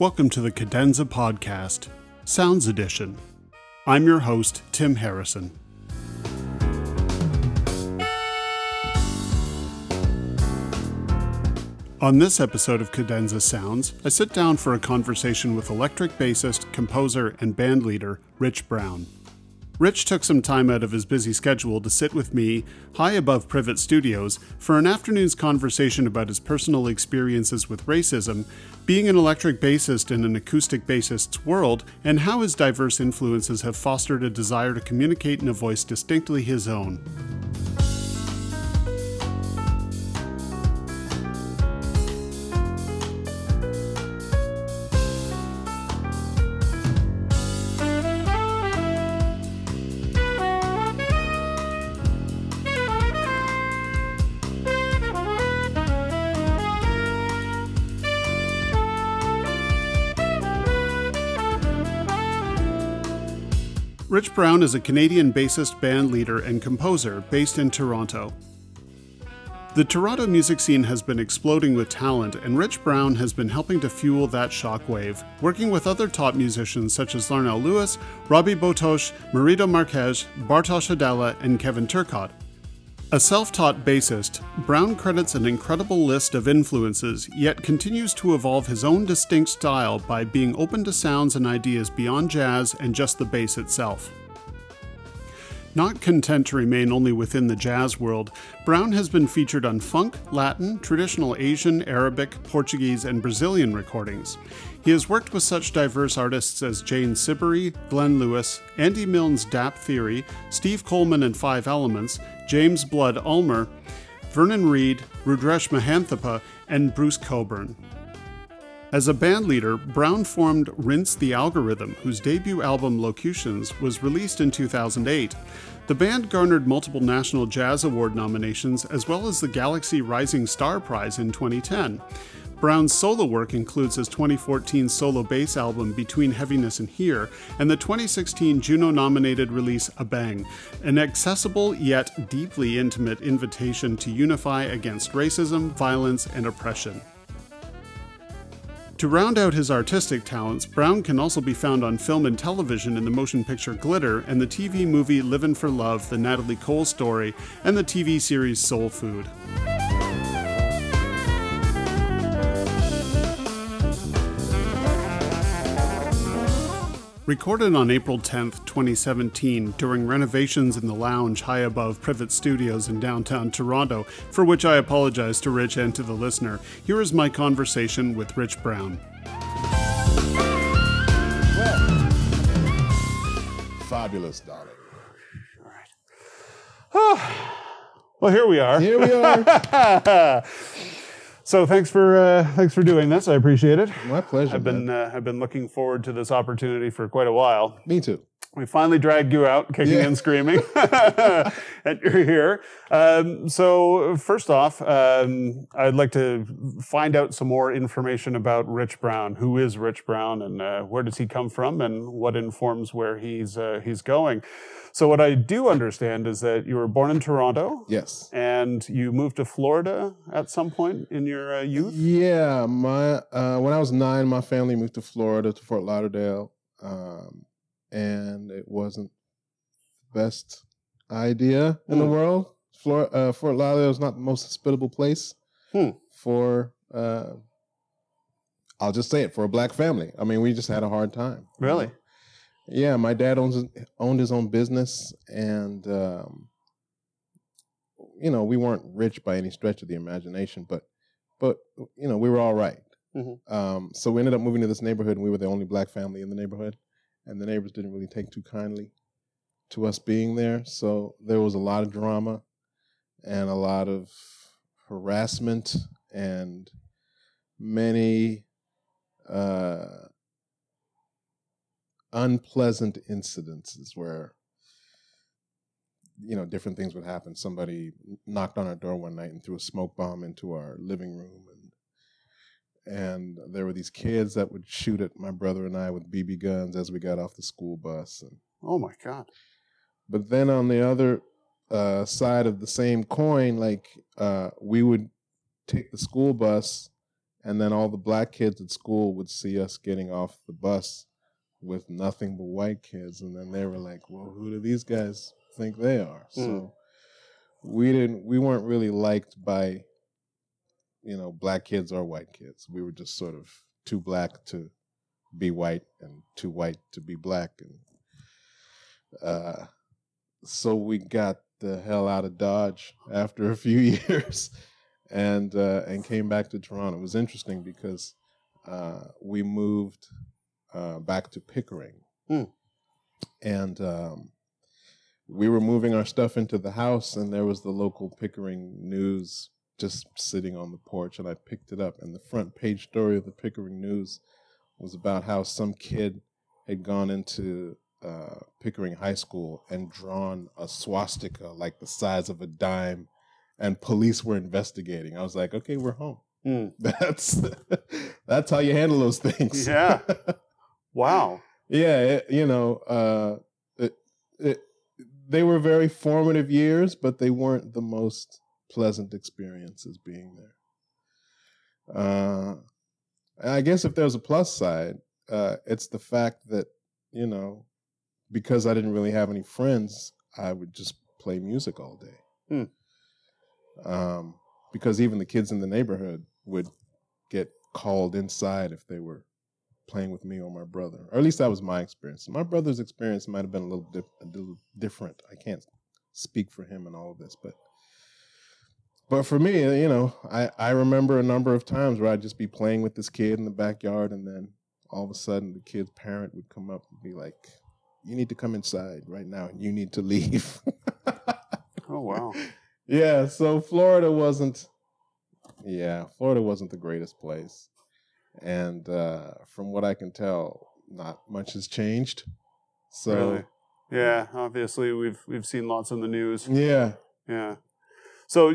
Welcome to the Cadenza Podcast, Sounds Edition. I'm your host, Tim Harrison. On this episode of Cadenza Sounds, I sit down for a conversation with electric bassist, composer, and bandleader Rich Brown. Rich took some time out of his busy schedule to sit with me, high above Privet Studios, for an afternoon's conversation about his personal experiences with racism, being an electric bassist in an acoustic bassist's world, and how his diverse influences have fostered a desire to communicate in a voice distinctly his own. Rich Brown is a Canadian bassist, band leader, and composer based in Toronto. The Toronto music scene has been exploding with talent, and Rich Brown has been helping to fuel that shockwave, working with other top musicians such as Larnell Lewis, Robi Botos, Marito Marques, Bartosz Hadala, and Kevin Turcotte. A self taught bassist, Brown credits an incredible list of influences, yet continues to evolve his own distinct style by being open to sounds and ideas beyond jazz and just the bass itself. Not content to remain only within the jazz world, Brown has been featured on funk, Latin, traditional Asian, Arabic, Portuguese, and Brazilian recordings. He has worked with such diverse artists as Jane Siberry, Glenn Lewis, Andy Milne's Dap Theory, Steve Coleman and Five Elements, James Blood Ulmer, Vernon Reid, Rudresh Mahanthappa, and Bruce Cockburn. As a bandleader, Brown formed Rinse the Algorithm, whose debut album Locutions was released in 2008. The band garnered multiple National Jazz Award nominations as well as the Galaxie Rising Star Prize in 2010. Brown's solo work includes his 2014 solo bass album Between Heaviness and Here and the 2016 Juno nominated release Abeng, an accessible yet deeply intimate invitation to unify against racism, violence, and oppression. To round out his artistic talents, Brown can also be found on film and television in the motion picture Glitter and the TV movie Livin' for Love, the Natalie Cole story, and the TV series Soul Food. Recorded on April 10, 2017, during renovations in the lounge high above Privet Studios in downtown Toronto, for which I apologize to Rich and to the listener, here is my conversation with Rich Brown. Fabulous, darling. Well, here we are. Here we are. So thanks for uh, thanks for doing this. I appreciate it. My pleasure. I've been uh, I've been looking forward to this opportunity for quite a while. Me too. We finally dragged you out, kicking Yeah. and screaming, and you're here. Um, so first off, um, I'd like to find out some more information about Rich Brown. Who is Rich Brown, and uh, where does he come from, and what informs where he's uh, he's going? So what I do understand is that you were born in Toronto, Yes. and you moved to Florida at some point in your uh, youth. Yeah. My uh, when I was nine, my family moved to Florida to Fort Lauderdale, um, and it wasn't the best idea in the Hmm. world. Flor- uh, Fort Lauderdale is not the most hospitable place Hmm. for. Uh, I'll just say it for a black family. I mean, we just had a hard time. Really? Yeah, my dad owns owned his own business, and um, you know we weren't rich by any stretch of the imagination, but but you know we were all right. Mhm. Um, so we ended up moving to this neighborhood, and we were the only black family in the neighborhood, and the neighbors didn't really take too kindly to us being there. So there was a lot of drama and a lot of harassment and many uh, unpleasant incidences where you know different things would happen somebody knocked on our door one night and threw a smoke bomb into our living room and and there were these kids that would shoot at my brother and I with BB guns as we got off the school bus and Oh my God. but then on the other uh, side of the same coin, like uh, we would take the school bus And then all the black kids at school would see us getting off the bus with nothing but white kids. And then they were like, well, who do these guys think they are? Mm. So we didn't, we weren't really liked by, you know, black kids or white kids. We were just sort of too black to be white and too white to be black. And uh, so we got the hell out of Dodge after a few years and uh, and came back to Toronto. It was interesting because uh, we moved uh, back to Pickering, mm. and um, we were moving our stuff into the house, and there was the local Pickering News just sitting on the porch, and I picked it up, and the front page story of the Pickering News was about how some kid had gone into uh, Pickering High School and drawn a swastika like the size of a dime and police were investigating. I was like, okay, we're home. Mm. That's that's how you handle those things. Yeah. Wow. yeah, it, you know, uh, it, it, they were very formative years, but they weren't the most pleasant experiences being there. Uh, I guess if there's a plus side, uh, it's the fact that you know, because I didn't really have any friends, I would just play music all day. Hmm um, because even the kids in the neighborhood would get called inside if they were playing with me or my brother. Or at least that was my experience. My brother's experience might have been a little, a little different. I can't speak for him and all of this, but but for me, you know, I, I remember a number of times where I'd just be playing with this kid in the backyard, and then all of a sudden the kid's parent would come up and be like, "You need to come inside right now, and you need to leave." oh wow! yeah, so Florida wasn't yeah, Florida wasn't the greatest place. And uh, from what I can tell, not much has changed. So really? Yeah, obviously we've we've seen lots in the news. Yeah. Yeah. So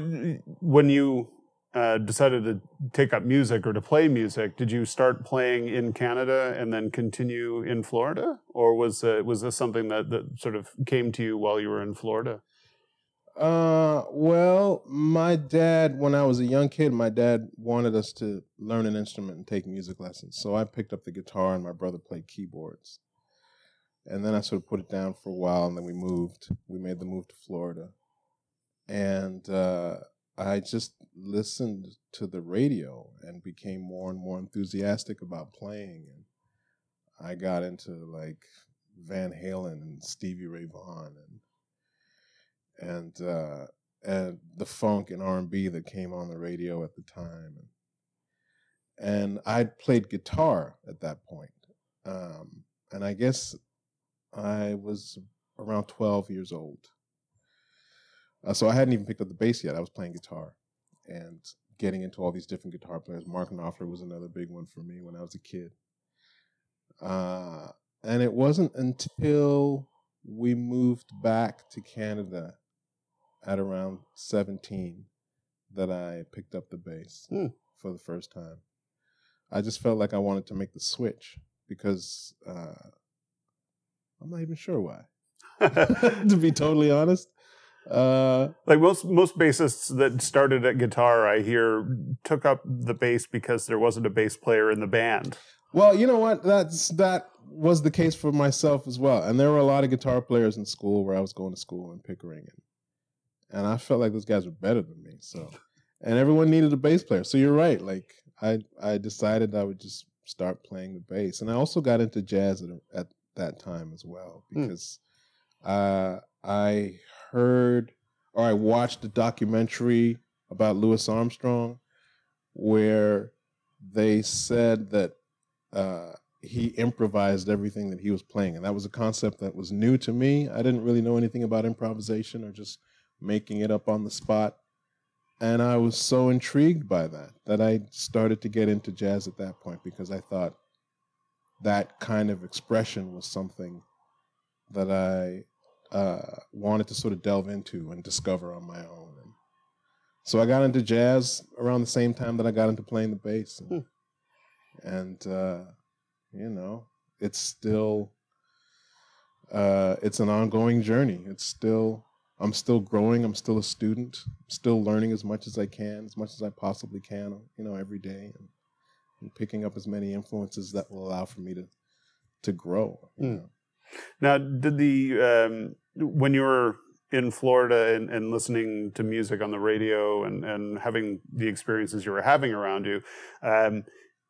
when you uh, decided to take up music or to play music, did you start playing in Canada and then continue in Florida, or was uh, was this something that that sort of came to you while you were in Florida? Uh, well, my dad, when I was a young kid, my dad wanted us to learn an instrument and take music lessons. So I picked up the guitar, and my brother played keyboards. And then I sort of put it down for a while, and then we moved. We made the move to Florida, and uh, I just listened to the radio and became more and more enthusiastic about playing. And I got into like Van Halen and Stevie Ray Vaughan and and uh, and the funk and R and B that came on the radio at the time, and, I played guitar at that point. Um, and I guess I was around twelve years old. Uh, so I hadn't even picked up the bass yet. I was playing guitar and getting into all these different guitar players. Mark Knopfler was another big one for me when I was a kid. Uh, and it wasn't until we moved back to Canada at around 17 that I picked up the bass mm. for the first time. I just felt like I wanted to make the switch because uh, I'm not even sure why. to be totally honest. Uh, like most most bassists that started at guitar, I hear took up the bass because there wasn't a bass player in the band. Well, you know what? That's that was the case for myself as well. And there were a lot of guitar players in school where I was going to school in Pickering, and and I felt like those guys were better than me. So, and everyone needed a bass player. So you're right. Like I, I decided I would just start playing the bass, and I also got into jazz at, at that time as well hmm. because mm. uh, I heard or I watched a documentary about Louis Armstrong where they said that uh, he improvised everything that he was playing, and that was a concept that was new to me. I didn't really know anything about improvisation or just making it up on the spot. And I was so intrigued by that that I started to get into jazz at that point because I thought that kind of expression was something that I uh, wanted to sort of delve into and discover on my own. And so I got into jazz around the same time that I got into playing the bass. And, hmm. and uh, you know, it's still, uh, it's an ongoing journey. It's still I'm still growing. I'm still a student. I'm still learning as much as I can, as much as I possibly can, you know, every day. And and picking up as many influences that will allow for me to to grow. Mm. Now, did the um, when you were in Florida and, and listening to music on the radio and, and having the experiences you were having around you, um,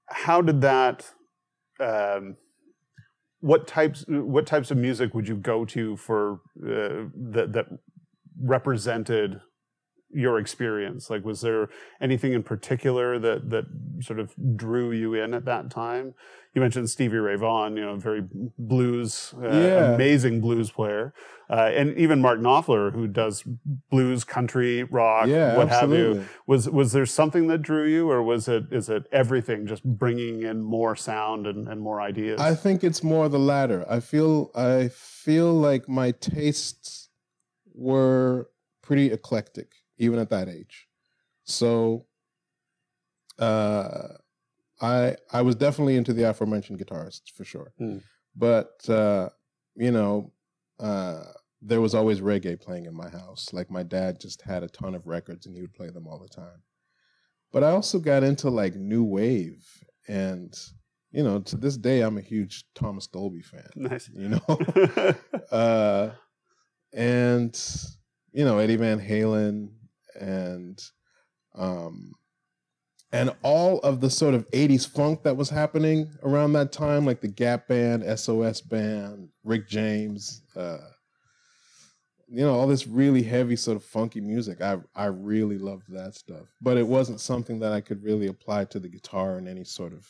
how did that? Um, what types what types of music would you go to for uh, that that represented your experience? Like, was there anything in particular that that sort of drew you in at that time? You mentioned Stevie Ray Vaughan, you know, very blues, uh, Yeah. amazing blues player, uh, and even Mark Knopfler, who does blues, country, rock, yeah, what have you. Was was there something that drew you, or was it is it everything just bringing in more sound and, and more ideas? I think it's more the latter. I feel I feel like my tastes were pretty eclectic even at that age. So uh I I was definitely into the aforementioned guitarists for sure. Hmm. But uh you know, uh there was always reggae playing in my house. Like my dad just had a ton of records and he would play them all the time. But I also got into like new wave and you know, to this day I'm a huge Thomas Dolby fan, nice. you know. uh and you know, Eddie Van Halen and um and all of the sort of 80s funk that was happening around that time, like the Gap Band, SOS Band, Rick James, uh, you know, all this really heavy sort of funky music. I I really loved that stuff, but it wasn't something that I could really apply to the guitar in any sort of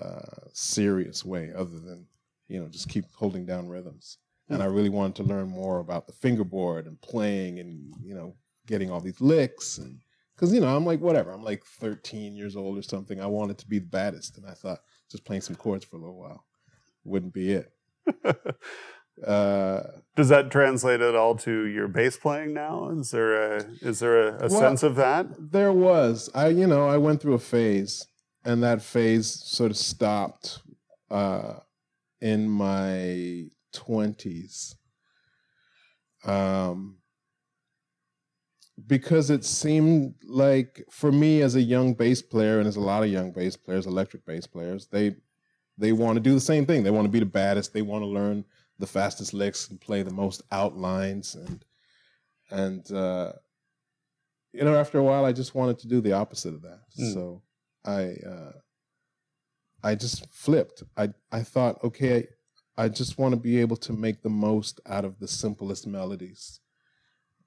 uh, serious way, other than you know just keep holding down rhythms. And I really wanted to learn more about the fingerboard and playing, and you know, getting all these licks and because you know I'm like whatever I'm like 13 years old or something. I wanted to be the baddest, and I thought just playing some chords for a little while wouldn't be it. Uh, Does that translate at all to your bass playing now? Is there a is there a, a Well, sense of that? there was I you know I went through a phase, and that phase sort of stopped uh, in my 20s. Um, because it seemed like for me as a young bass player and as a lot of young bass players electric bass players they they want to do the same thing they want to be the baddest they want to learn the fastest licks and play the most outlines and and uh you know after a while i just wanted to do the opposite of that Mm. so i uh i just flipped i i thought okay i just want to be able to make the most out of the simplest melodies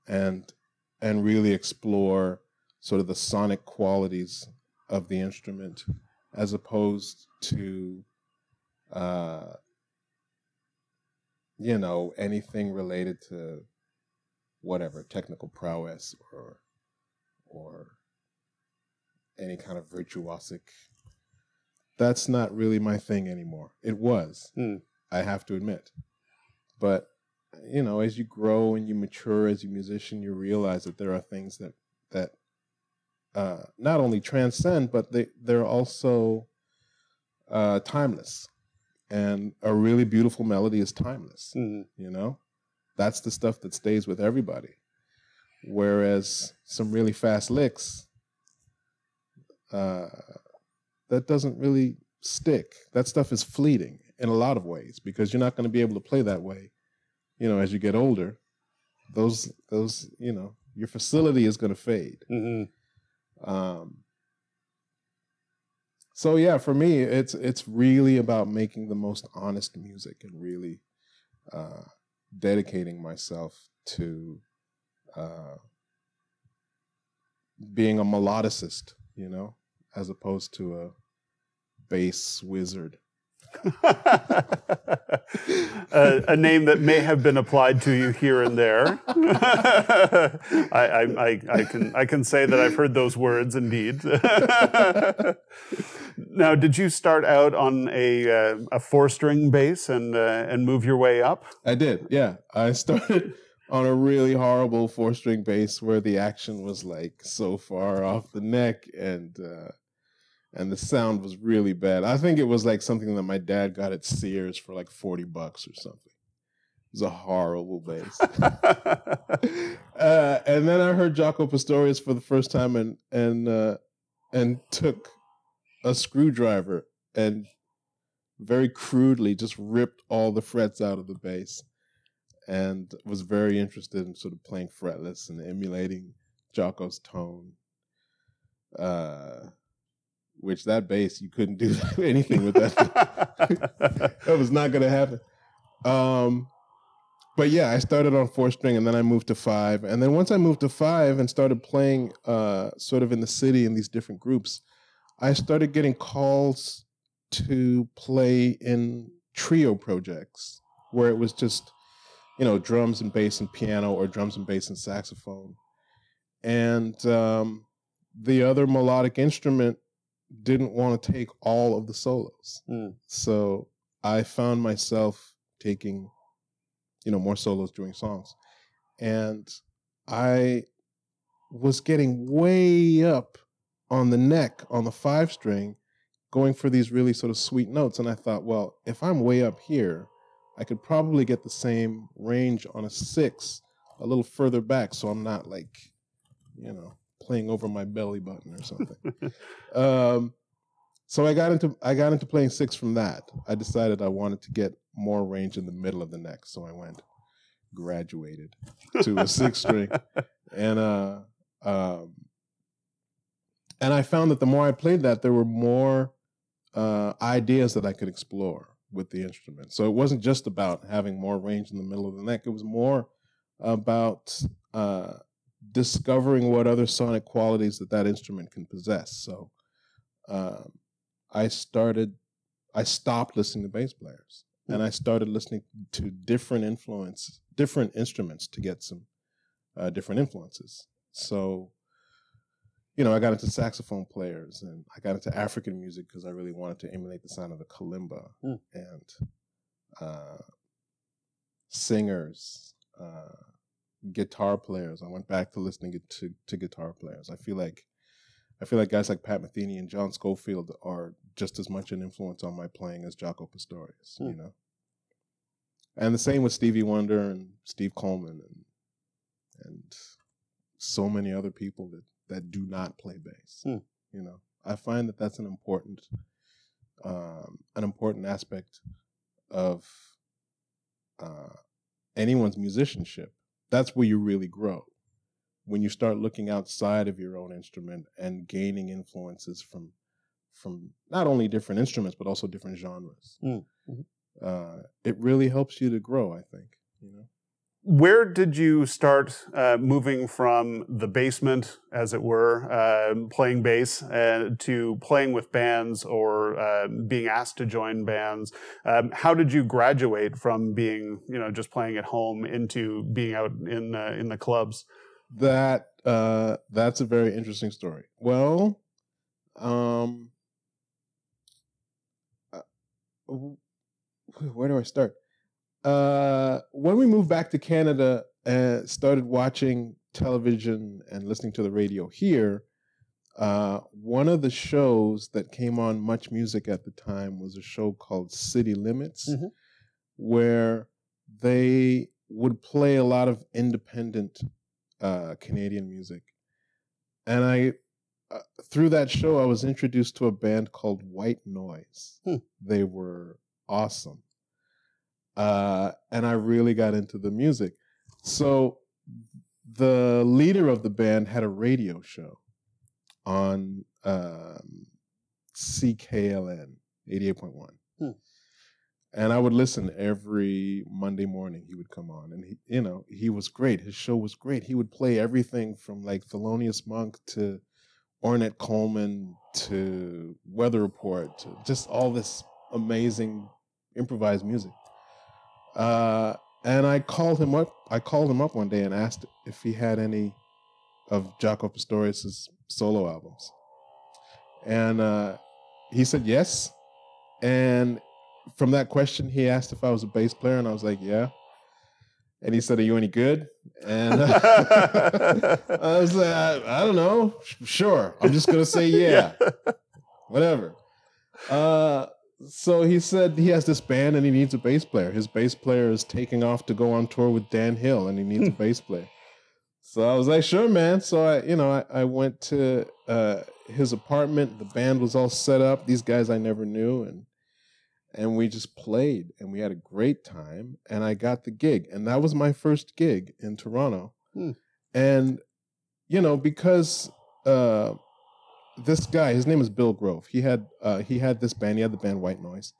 and and really explore sort of the sonic qualities of the instrument as opposed to uh you know anything related to whatever technical prowess or or any kind of virtuosic. That's not really my thing anymore. It was. Hmm. I have to admit. But you know as you grow and you mature as a musician you realize that there are things that that uh not only transcend but they they're also uh timeless. And a really beautiful melody is timeless Mm. you know? That's the stuff that stays with everybody. Whereas some really fast licks uh that doesn't really stick. That stuff is fleeting in a lot of ways because you're not going to be able to play that way you know as you get older. Those those you know your facility is going to fade. Hmm um so yeah for me it's it's really about making the most honest music and really uh dedicating myself to uh being a melodicist you know as opposed to a bass wizard a, a name that may have been applied to you here and there. I, I, I, can I can say that I've heard those words indeed. now, did you start out on a uh, a four string bass and uh, and move your way up? I did, yeah. I started on a really horrible four string bass where the action was like so far off the neck and uh and the sound was really bad. I think it was like something that my dad got at Sears for like 40 bucks or something. It was a horrible bass. uh, and then I heard Jaco Pastorius for the first time and and uh and took a screwdriver and very crudely just ripped all the frets out of the bass and was very interested in sort of playing fretless and emulating Jaco's tone. Uh, which that bass you couldn't do anything with that. that was not going to happen. Um, but yeah, I started on four string and then I moved to five. And then once I moved to five and started playing uh, sort of in the city in these different groups, I started getting calls to play in trio projects where it was just, you know, drums and bass and piano or drums and bass and saxophone. And um, the other melodic instrument didn't want to take all of the solos. Mm. So I found myself taking, you know, more solos during songs. And I was getting way up on the neck on the five string, going for these really sort of sweet notes. And I thought, well, if I'm way up here, I could probably get the same range on a six a little further back. So I'm not like, you know, playing over my belly button or something. um, so I got into I got into playing six from that. I decided I wanted to get more range in the middle of the neck, so I went graduated to a six string, and uh, um, and I found that the more I played that, there were more uh, ideas that I could explore with the instrument. So it wasn't just about having more range in the middle of the neck; it was more about uh, discovering what other sonic qualities that that instrument can possess. So um, I started, I stopped listening to bass players mm-hmm. and I started listening to different influence, different instruments to get some uh, different influences. So, you know, I got into saxophone players and I got into African music because I really wanted to emulate the sound of the kalimba mm. and uh, singers. Uh, guitar players. I went back to listening to to guitar players. I feel like I feel like guys like Pat Metheny and John Scofield are just as much an influence on my playing as Jaco Pastorius, hmm. you know. And the same with Stevie Wonder and Steve Coleman and and so many other people that that do not play bass. Hmm. You know, I find that that's an important um, an important aspect of uh, anyone's musicianship that's where you really grow. When you start looking outside of your own instrument and gaining influences from from not only different instruments but also different genres. Mm, mm-hmm. uh, it really helps you to grow i think you know where did you start uh, moving from the basement, as it were, uh, playing bass, uh, to playing with bands or uh, being asked to join bands? Um, how did you graduate from being, you know, just playing at home into being out in uh, in the clubs? That uh, that's a very interesting story. Well, um, where do I start? Uh, when we moved back to Canada and started watching television and listening to the radio here, uh, one of the shows that came on Much Music at the time was a show called City Limits, mm-hmm. where they would play a lot of independent uh, Canadian music. And I, uh, through that show, I was introduced to a band called White Noise. Hmm. They were awesome uh, and I really got into the music. So the leader of the band had a radio show on um, CKLN 88.1. Hmm. And I would listen every Monday morning. He would come on, and he, you know, he was great. His show was great. He would play everything from like Thelonious Monk to Ornette Coleman to Weather Report to just all this amazing improvised music. Uh, and I called him up. I called him up one day and asked if he had any of Jaco Pastorius's solo albums, and uh, he said yes. And from that question, he asked if I was a bass player, and I was like, yeah. And he said, "Are you any good?" And uh, I was like, I, I, don't know. Sure, I'm just gonna say yeah, yeah. whatever." Uh, so he said he has this band and he needs a bass player. His bass player is taking off to go on tour with Dan Hill and he needs a bass player. So I was like, sure, man. So I, you know, I, I went to uh, his apartment. The band was all set up. These guys I never knew, and and we just played, and we had a great time. And I got the gig, and that was my first gig in Toronto. Hmm. And you know, because uh, this guy, his name is Bill Grove. He had uh, he had this band. He had the band White Noise,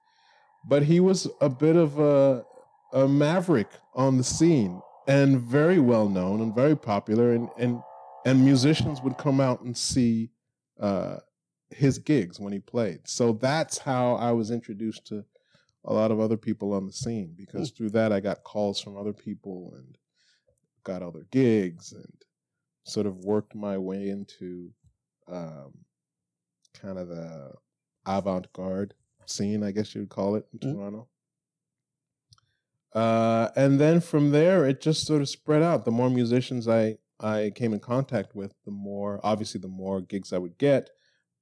but he was a bit of a a maverick on the scene and very well known and very popular and and and musicians would come out and see uh, his gigs when he played. So that's how I was introduced to a lot of other people on the scene because through that I got calls from other people and got other gigs and sort of worked my way into um, kind of the avant-garde scene, I guess you would call it in Mm. Toronto. Uh, and then from there, it just sort of spread out. The more musicians I I came in contact with, the more obviously the more gigs I would get,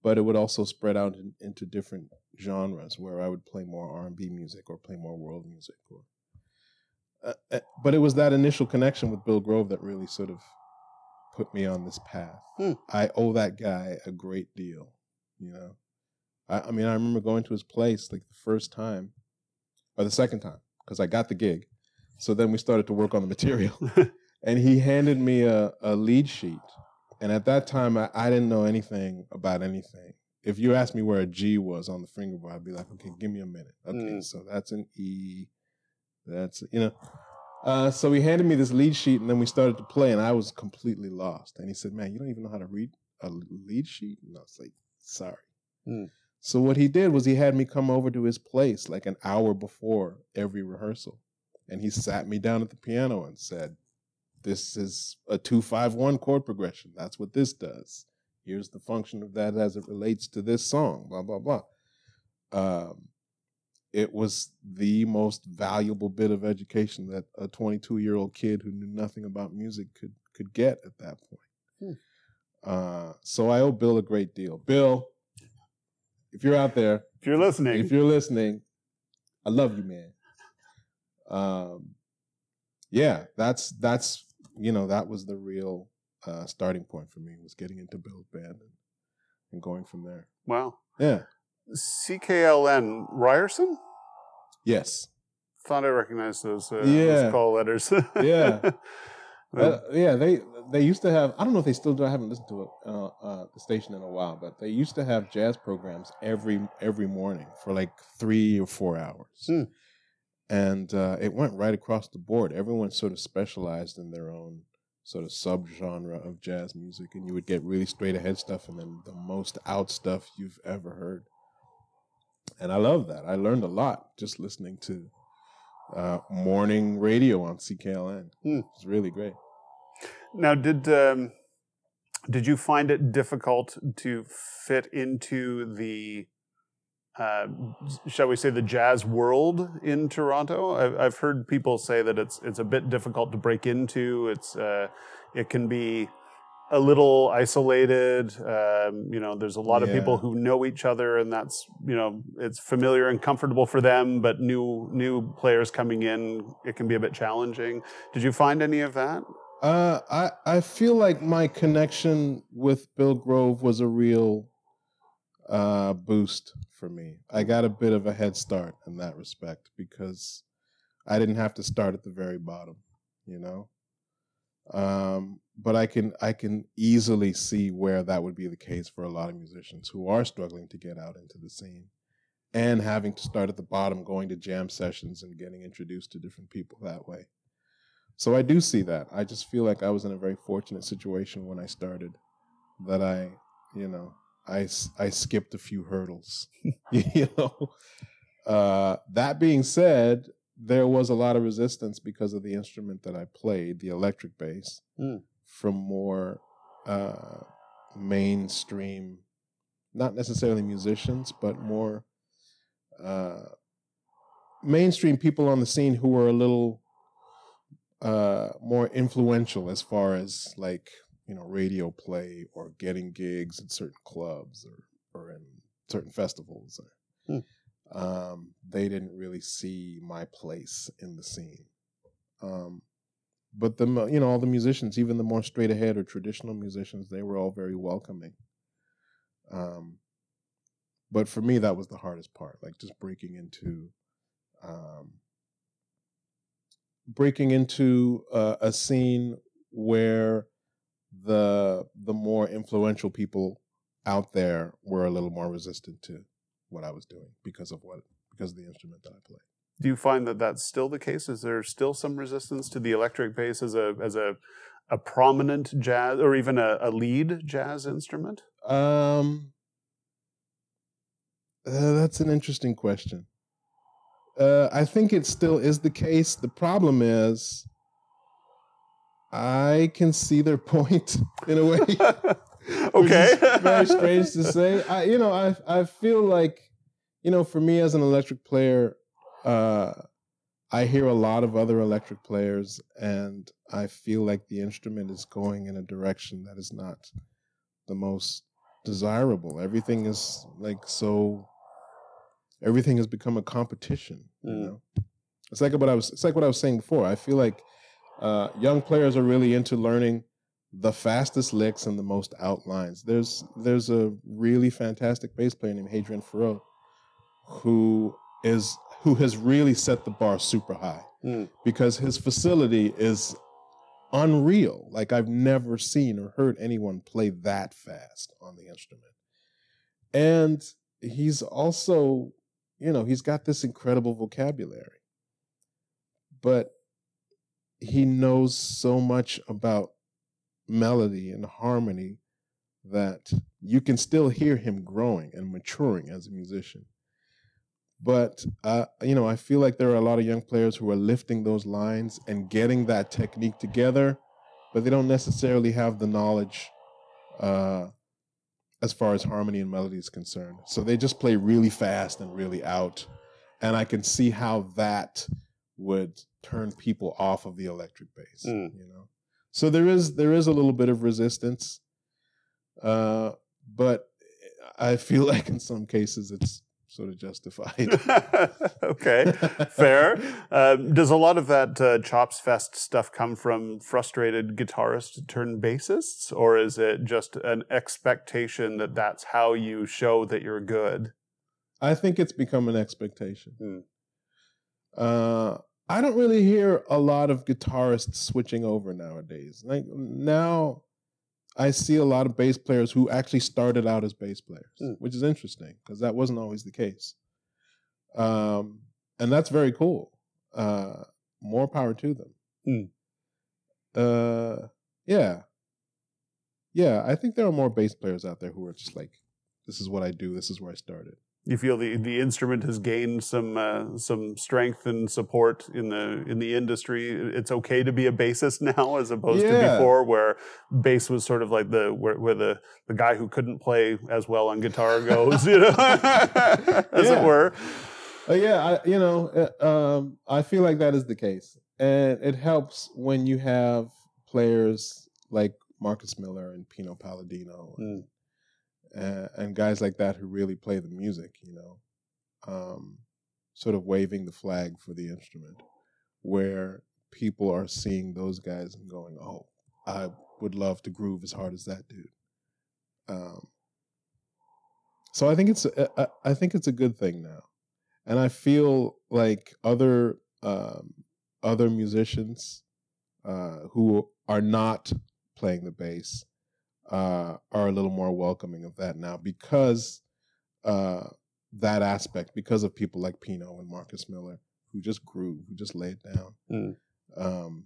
but it would also spread out in, into different genres where I would play more R and B music or play more world music. Or, uh, uh, but it was that initial connection with Bill Grove that really sort of put me on this path. Hmm. I owe that guy a great deal. You know, I, I mean, I remember going to his place like the first time or the second time because I got the gig. So then we started to work on the material, and he handed me a, a lead sheet. And at that time, I, I didn't know anything about anything. If you asked me where a G was on the fingerboard, I'd be like, okay, give me a minute. Okay, Mm. so that's an E. That's, you know. Uh, so he handed me this lead sheet, and then we started to play, and I was completely lost. And he said, man, you don't even know how to read a lead sheet? And I was like, sorry. Mm. So what he did was he had me come over to his place like an hour before every rehearsal. And he sat me down at the piano and said, This is a 251 chord progression. That's what this does. Here's the function of that as it relates to this song, blah, blah, blah. Um, it was the most valuable bit of education that a 22 year old kid who knew nothing about music could could get at that point. Hmm. Uh, so I owe Bill a great deal. Bill, if you're out there, If you're listening, if you're listening, I love you, man. Um, yeah, that's that's you know that was the real uh, starting point for me was getting into Bill's band and, and going from there. wow. Yeah. CKLN Ryerson? Yes. Thought I recognized those, uh, Yeah. those call letters. Yeah. Uh, yeah, they they used to have. I don't know if they still do. I haven't listened to it, uh, uh, the station in a while, but they used to have jazz programs every every morning for like three or four hours, Hmm. and uh, it went right across the board. Everyone sort of specialized in their own sort of subgenre of jazz music, and you would get really straight ahead stuff, and then the most out stuff you've ever heard. And I love that. I learned a lot just listening to uh, morning radio on CKLN. Hmm. It's really great. Now, did um, did you find it difficult to fit into the, uh, shall we say, the jazz world in Toronto? I've, I've heard people say that it's it's a bit difficult to break into. It's uh, it can be a little isolated. Um, you know, there's a lot of people who know each other, and that's you know it's familiar and comfortable for them. But new new players coming in, it can be a bit challenging. Did you find any of that? Uh, I I feel like my connection with Bill Grove was a real uh, boost for me. I got a bit of a head start in that respect because I didn't have to start at the very bottom, you know. Um, but I can I can easily see where that would be the case for a lot of musicians who are struggling to get out into the scene and having to start at the bottom, going to jam sessions and getting introduced to different people that way. So I do see that. I just feel like I was in a very fortunate situation when I started that I, you know, I, I skipped a few hurdles, you know. Uh, that being said, there was a lot of resistance because of the instrument that I played, the electric bass, Mm. From more uh, mainstream, not necessarily musicians, but more uh, mainstream people on the scene who were a little uh, more influential as far as like you know radio play or getting gigs at certain clubs or or in certain festivals. Hmm. Um, they didn't really see my place in the scene. Um, but the you know all the musicians, even the more straight ahead or traditional musicians, they were all very welcoming. Um, but for me, that was the hardest part, like just breaking into, um, breaking into uh, a scene where the the more influential people out there were a little more resistant to what I was doing because of what because of the instrument that I play. Do you find that that's still the case? Is there still some resistance to the electric bass as a as a a prominent jazz or even a, a lead jazz instrument? Um, uh, that's an interesting question. Uh, I think it still is the case. The problem is, I can see their point in a way. okay, very strange to say. I, you know, I I feel like, you know, for me as an electric player, uh, I hear a lot of other electric players, and I feel like the instrument is going in a direction that is not the most desirable. Everything is like so everything has become a competition. You mm. know, it's like what I was. It's like what I was saying before. I feel like uh, young players are really into learning the fastest licks and the most outlines. There's there's a really fantastic bass player named Hadrien Feraud who is who has really set the bar super high mm. because his facility is unreal. Like I've never seen or heard anyone play that fast on the instrument. And he's also you know, he's got this incredible vocabulary, but he knows so much about melody and harmony that you can still hear him growing and maturing as a musician. But uh, you know, I feel like there are a lot of young players who are lifting those lines and getting that technique together, but they don't necessarily have the knowledge uh, as far as harmony and melody is concerned. So they just play really fast and really out. And I can see how that would turn people off of the electric bass, mm. you know. So there is there is a little bit of resistance. Uh, but I feel like in some cases it's sort of justified. okay, fair. Um, does a lot of that uh, Chops Fest stuff come from frustrated guitarists turned bassists, or is it just an expectation that that's how you show that you're good? I think it's become an expectation. Hmm. Uh, I don't really hear a lot of guitarists switching over nowadays. Like now, I see a lot of bass players who actually started out as bass players, mm. which is interesting because that wasn't always the case. Um, and that's very cool. Uh, more power to them. Mm. Uh, yeah. Yeah, I think there are more bass players out there who are just like, this is what I do, this is where I started you feel the the instrument has gained some uh, some strength and support in the in the industry. It's okay to be a bassist now, as opposed yeah. to before, where bass was sort of like the where, where the the guy who couldn't play as well on guitar goes, you know, as yeah. it were. Uh, yeah, I, you know, uh, um, I feel like that is the case, and it helps when you have players like Marcus Miller and Pino Palladino. Mm and, and guys like that who really play the music, you know, um, sort of waving the flag for the instrument, where people are seeing those guys and going, "Oh, I would love to groove as hard as that dude." Um, so I think it's I think it's a good thing now, and I feel like other um, other musicians uh, who are not playing the bass uh, are a little more welcoming of that now because uh, that aspect, because of people like Pino and Marcus Miller who just grew, who just laid down. Mm. Um,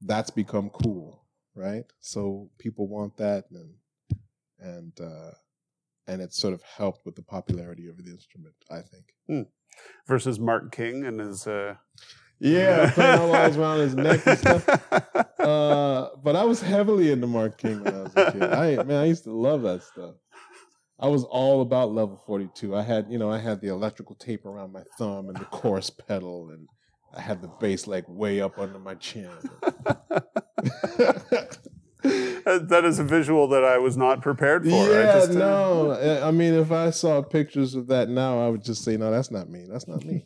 that's become cool, right? So people want that, and and uh, and it's sort of helped with the popularity of the instrument, I think. Mm. Versus Mark King and his uh, yeah, playing all eyes around his neck and stuff. Uh, but I was heavily into Mark King when I was a kid. I man, I used to love that stuff. I was all about level 42. I had, you know, I had the electrical tape around my thumb and the chorus pedal, and I had the bass like way up under my chin. that is a visual that I was not prepared for. Yeah, just, uh, no. I mean, if I saw pictures of that now, I would just say, no, that's not me. That's not me.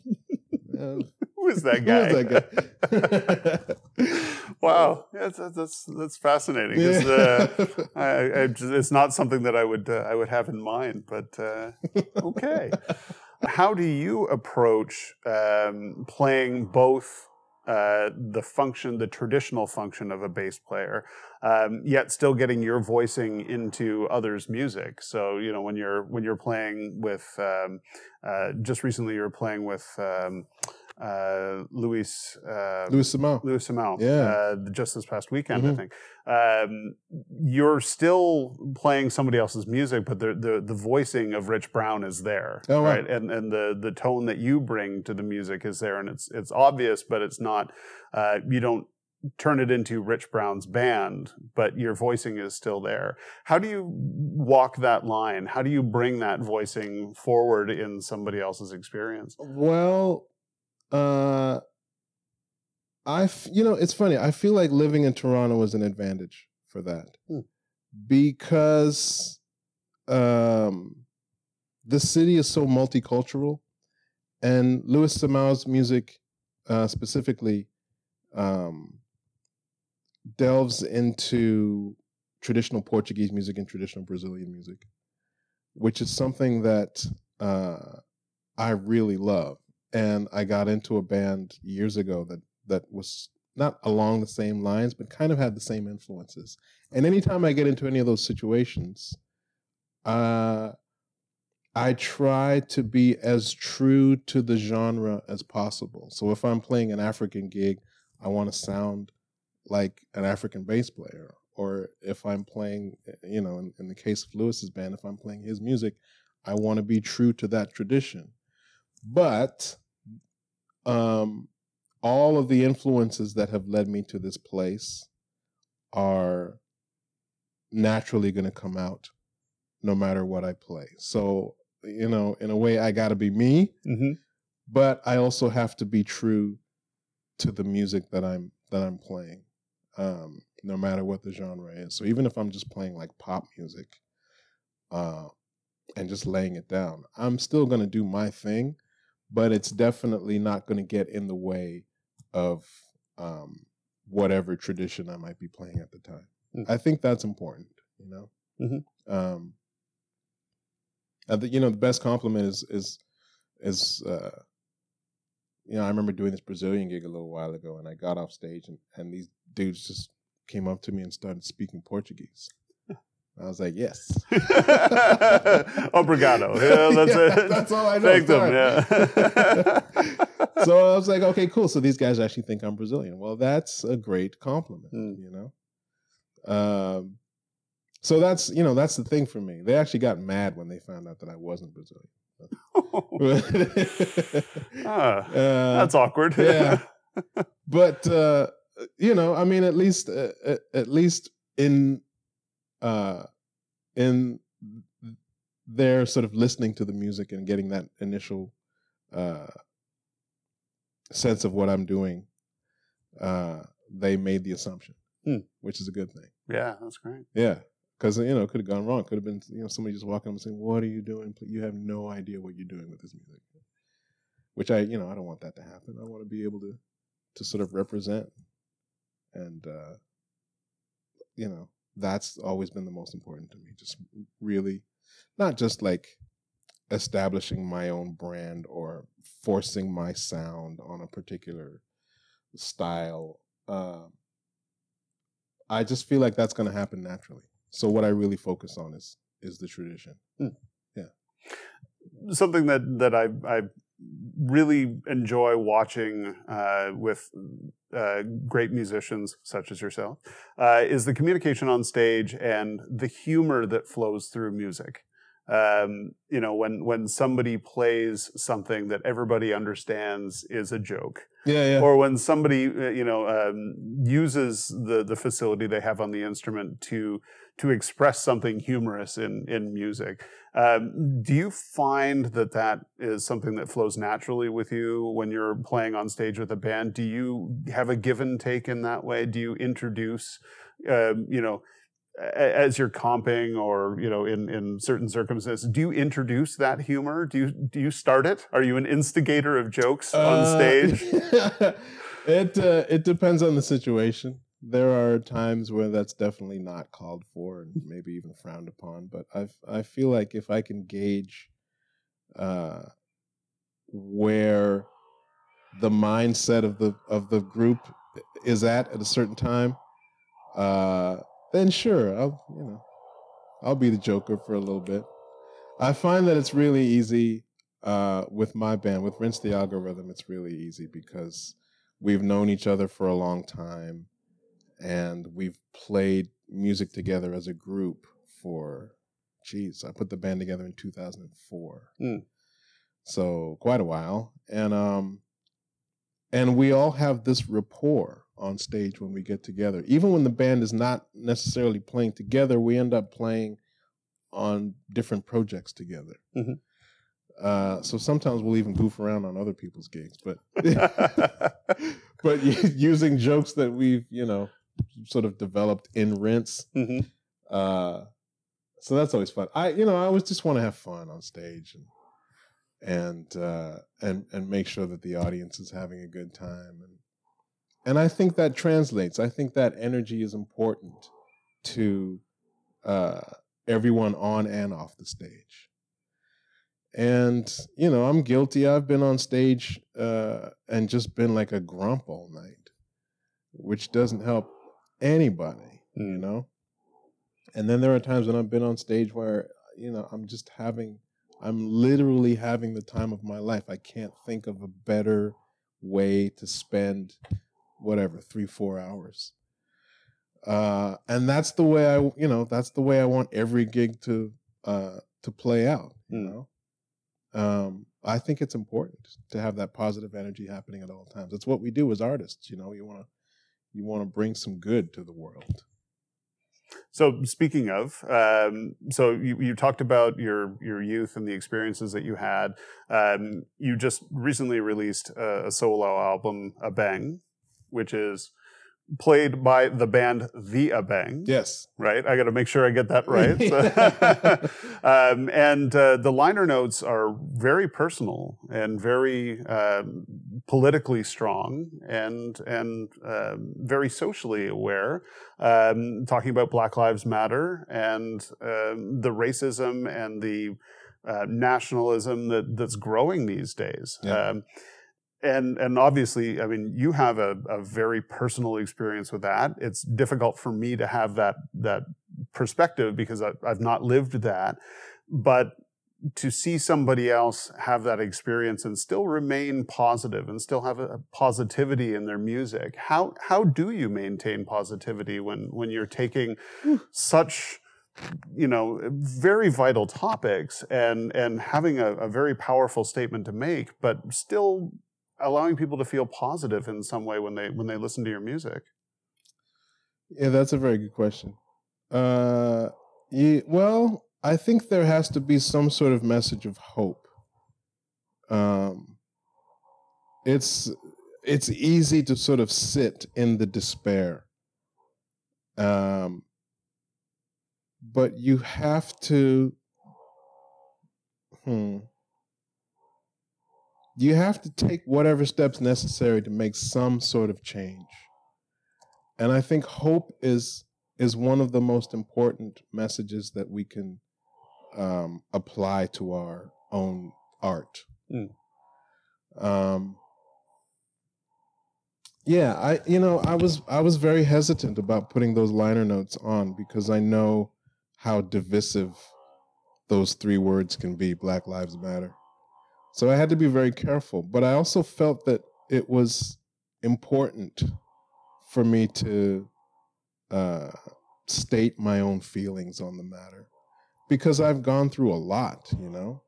Who is that guy? Who is that guy? wow, yeah, that's that's, that's fascinating. Yeah. Uh, I, I, it's not something that I would uh, I would have in mind, but uh, okay. How do you approach um, playing both uh, the function, the traditional function of a bass player, um, yet still getting your voicing into others' music. So you know when you're when you're playing with, um, uh, just recently you were playing with. Um, uh, Luis uh, Louis Simão. Louis Simão. Yeah. Uh, just this past weekend, mm-hmm. I think. Um, you're still playing somebody else's music, but the, the the voicing of Rich Brown is there, oh, right? right? And and the the tone that you bring to the music is there, and it's it's obvious, but it's not. Uh, you don't turn it into Rich Brown's band, but your voicing is still there. How do you walk that line? How do you bring that voicing forward in somebody else's experience? Well, uh, I, f- you know, it's funny. I feel like living in Toronto was an advantage for that hmm. because um, the city is so multicultural, and Louis Simão's music, uh, specifically, um, delves into traditional Portuguese music and traditional Brazilian music, which is something that uh, I really love and I got into a band years ago that that was not along the same lines, but kind of had the same influences. And anytime I get into any of those situations, uh, I try to be as true to the genre as possible. So if I'm playing an African gig, I want to sound like an African bass player. Or if I'm playing, you know, in, in the case of Lewis's band, if I'm playing his music, I want to be true to that tradition. But um, all of the influences that have led me to this place are naturally going to come out no matter what I play. So, you know, in a way, I got to be me, mm-hmm. but I also have to be true to the music that I'm that I'm playing, um, no matter what the genre is. So even if I'm just playing like pop music, uh, and just laying it down, I'm still going to do my thing, but it's definitely not going to get in the way of um, whatever tradition I might be playing at the time. Mm-hmm. I think that's important, you know. Mm-hmm. Um, the, you know, the best compliment is is is uh, you know, I remember doing this Brazilian gig a little while ago, and I got off stage, and and these dudes just came up to me and started speaking Portuguese. I was like, yes. Obrigado. Yeah, that's yeah, it. That's all I know. Thank them. Yeah. so I was like, okay, cool. So these guys actually think I'm Brazilian. Well, that's a great compliment, mm. you know? Um, so that's, you know, that's the thing for me. They actually got mad when they found out that I wasn't Brazilian. ah, uh, that's awkward. yeah. But, uh, you know, I mean, at least, uh, at least in uh, in their sort of listening to the music and getting that initial uh, sense of what I'm doing, uh, they made the assumption, hmm. which is a good thing. Yeah, that's great. Yeah, because you know it could have gone wrong. Could have been you know somebody just walking up and saying, "What are you doing? You have no idea what you're doing with this music." Which I you know I don't want that to happen. I want to be able to to sort of represent and uh, you know that's always been the most important to me. Just really, not just like establishing my own brand or forcing my sound on a particular style. Uh, I just feel like that's going to happen naturally. So what I really focus on is is the tradition. Mm. Yeah. Something that that I I really enjoy watching uh, with uh, great musicians such as yourself uh, is the communication on stage and the humor that flows through music. Um, you know, when when somebody plays something that everybody understands is a joke, yeah, yeah. or when somebody uh, you know um, uses the the facility they have on the instrument to to express something humorous in in music. Um, do you find that that is something that flows naturally with you when you're playing on stage with a band? Do you have a give and take in that way? Do you introduce, um, you know? as you're comping or you know in in certain circumstances do you introduce that humor do you do you start it are you an instigator of jokes on uh, stage it uh, it depends on the situation. There are times where that's definitely not called for and maybe even frowned upon. But I I feel like if I can gauge uh, where the mindset of the of the group is at at a certain time, uh, then sure, I'll you know, I'll be the joker for a little bit. I find that it's really easy uh, with my band, with Rinse the Algorithm. It's really easy because we've known each other for a long time, and we've played music together as a group for, geez, I put the band together in 2004. Mm. So quite a while, and um, and we all have this rapport on stage when we get together. Even when the band is not necessarily playing together, we end up playing on different projects together. Mhm. Uh, so sometimes we'll even goof around on other people's gigs, but but using jokes that we've you know sort of developed in Rinse. Mhm. Uh, so that's always fun. I you know I always just want to have fun on stage and and uh, and and make sure that the audience is having a good time and and I think that translates. I think that energy is important to uh, everyone on and off the stage. And you know, I'm guilty. I've been on stage uh, and just been like a grump all night, which doesn't help anybody. You Mm. know. And then there are times when I've been on stage where you know I'm just having, I'm literally having the time of my life. I can't think of a better way to spend whatever three four hours uh and that's the way i you know that's the way i want every gig to uh to play out you Mm. know um i think it's important to have that positive energy happening at all times it's what we do as artists you know you want to you want to bring some good to the world So speaking of, um, so you, you talked about your your youth and the experiences that you had. Um, you just recently released a, a solo album, Abeng, which is played by the band The Abeng. yes Right, I got to make sure I get that right. um, and uh, the liner notes are very personal and very um, politically strong and and um, very socially aware. Um, talking about Black Lives Matter and um, the racism and the uh, nationalism that that's growing these days. Yeah. Um, and and obviously, I mean, you have a, a very personal experience with that. It's difficult for me to have that that perspective because I, I've not lived that. But to see somebody else have that experience and still remain positive and still have a, positivity in their music, how how do you maintain positivity when when you're taking hmm. such you know very vital topics and and having a, a very powerful statement to make, but still allowing people to feel positive in some way when they when they listen to your music. Yeah, that's a very good question. Uh, yeah, well, I think there has to be some sort of message of hope. Um, it's it's easy to sort of sit in the despair, um, but you have to. Hmm. You have to take whatever steps necessary to make some sort of change. And i think hope is is one of the most important messages that we can um, apply to our own art. Mm. um, yeah i you know i was i was very hesitant about putting those liner notes on because i know how divisive those three words can be black lives matter so i had to be very careful but i also felt that it was important for me to uh, state my own feelings on the matter because I've gone through a lot, you know,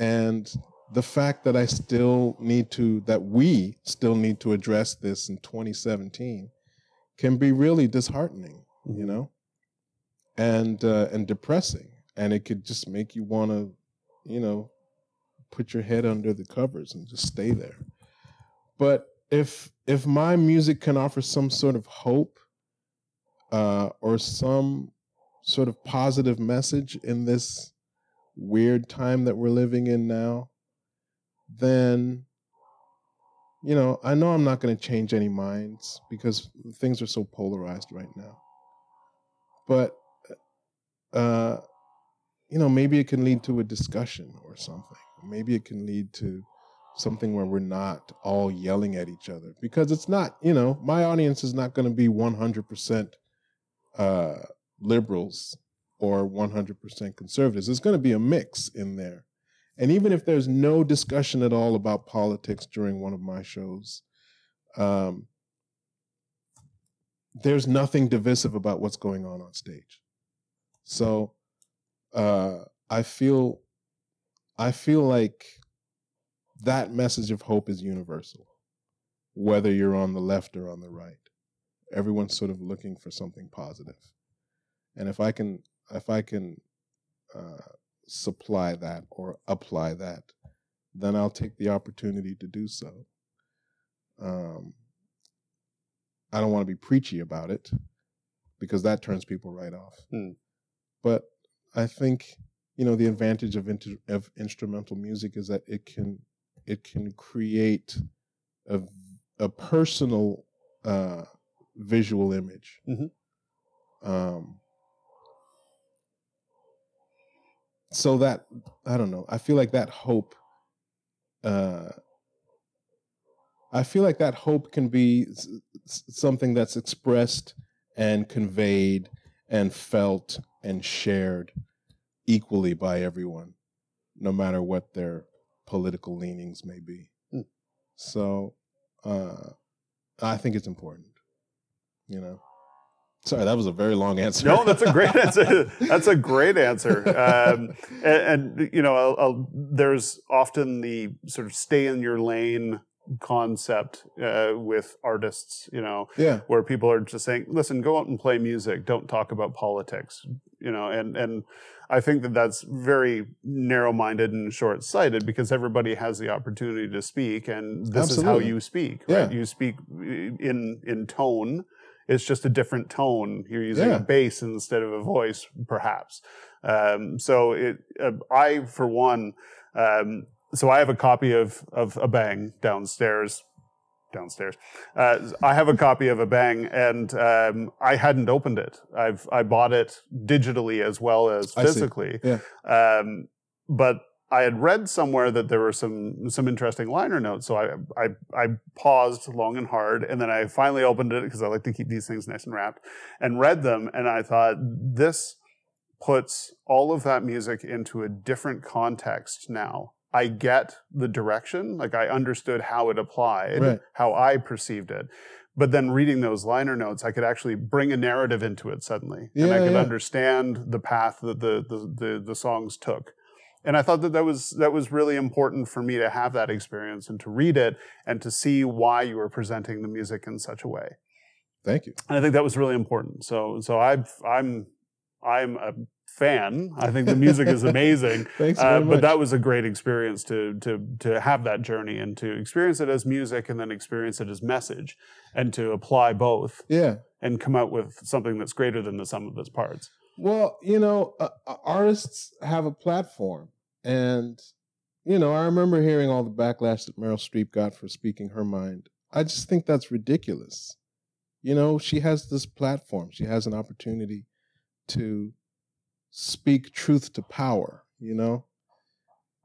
and the fact that I still need to, that we still need to address this in 2017 can be really disheartening, you know, and uh, and depressing, and it could just make you want to, you know, put your head under the covers and just stay there. But if if my music can offer some sort of hope uh, or some sort of positive message in this weird time that we're living in now, then you know, I know I'm not going to change any minds because things are so polarized right now. But, uh, you know, maybe it can lead to a discussion or something. Maybe it can lead to something where we're not all yelling at each other because it's not, you know, my audience is not going to be 100% uh, liberals or 100% conservatives. There's going to be a mix in there. And even if there's no discussion at all about politics during one of my shows, um, there's nothing divisive about what's going on on stage. So uh, I feel, I feel like that message of hope is universal, whether you're on the left or on the right. Everyone's sort of looking for something positive, and if I can, if I can uh, supply that or apply that, then I'll take the opportunity to do so. Um, I don't want to be preachy about it because that turns people right off. Hmm. But I think you know the advantage of, inter- of instrumental music is that it can it can create a a personal uh, visual image. Mhm. Um, so that I don't know. I feel like that hope. Uh, I feel like that hope can be s- s- something that's expressed and conveyed and felt and shared equally by everyone, no matter what their political leanings may be. Hmm. So, uh, I think it's important. You know. Sorry, that was a very long answer. No, that's a great answer. that's a great answer. Um, and, and, you know, I'll, I'll, there's often the sort of stay in your lane concept uh, with artists. You know, yeah. where people are just saying, "Listen, go out and play music. Don't talk about politics." You know, and and I think that that's very narrow-minded and short-sighted because everybody has the opportunity to speak, and this is how you speak. Right? Yeah. You speak in in tone. It's just a different tone. You're using Yeah. a bass instead of a voice, perhaps. Um, so it, uh, I, for one, um, so I have a copy of of Abeng downstairs. Downstairs, uh, I have a copy of Abeng, and um, I hadn't opened it. I've I bought it digitally as well as physically. Yeah. Um, but I had read somewhere that there were some some interesting liner notes, so I I, I paused long and hard, and then I finally opened it because I like to keep these things nice and wrapped, and read them, and I thought this puts all of that music into a different context now. I get the direction, like I understood how it applied, Right. how I perceived it. But then reading those liner notes, I could actually bring a narrative into it suddenly, and I could yeah. understand the path that the, the the the songs took. And I thought that that was that was really important for me to have that experience and to read it and to see why you were presenting the music in such a way. Thank you. And I think that was really important. So so I've I'm I'm a fan. I think the music is amazing. Thanks Uh, but that was a great experience to to to have that journey and to experience it as music and then experience it as message and to apply both yeah. and come out with something that's greater than the sum of its parts. Well, you know, uh, uh, artists have a platform, and you know, I remember hearing all the backlash that Meryl Streep got for speaking her mind. I just think that's ridiculous. You know, she has this platform. She has an opportunity to speak truth to power. You know,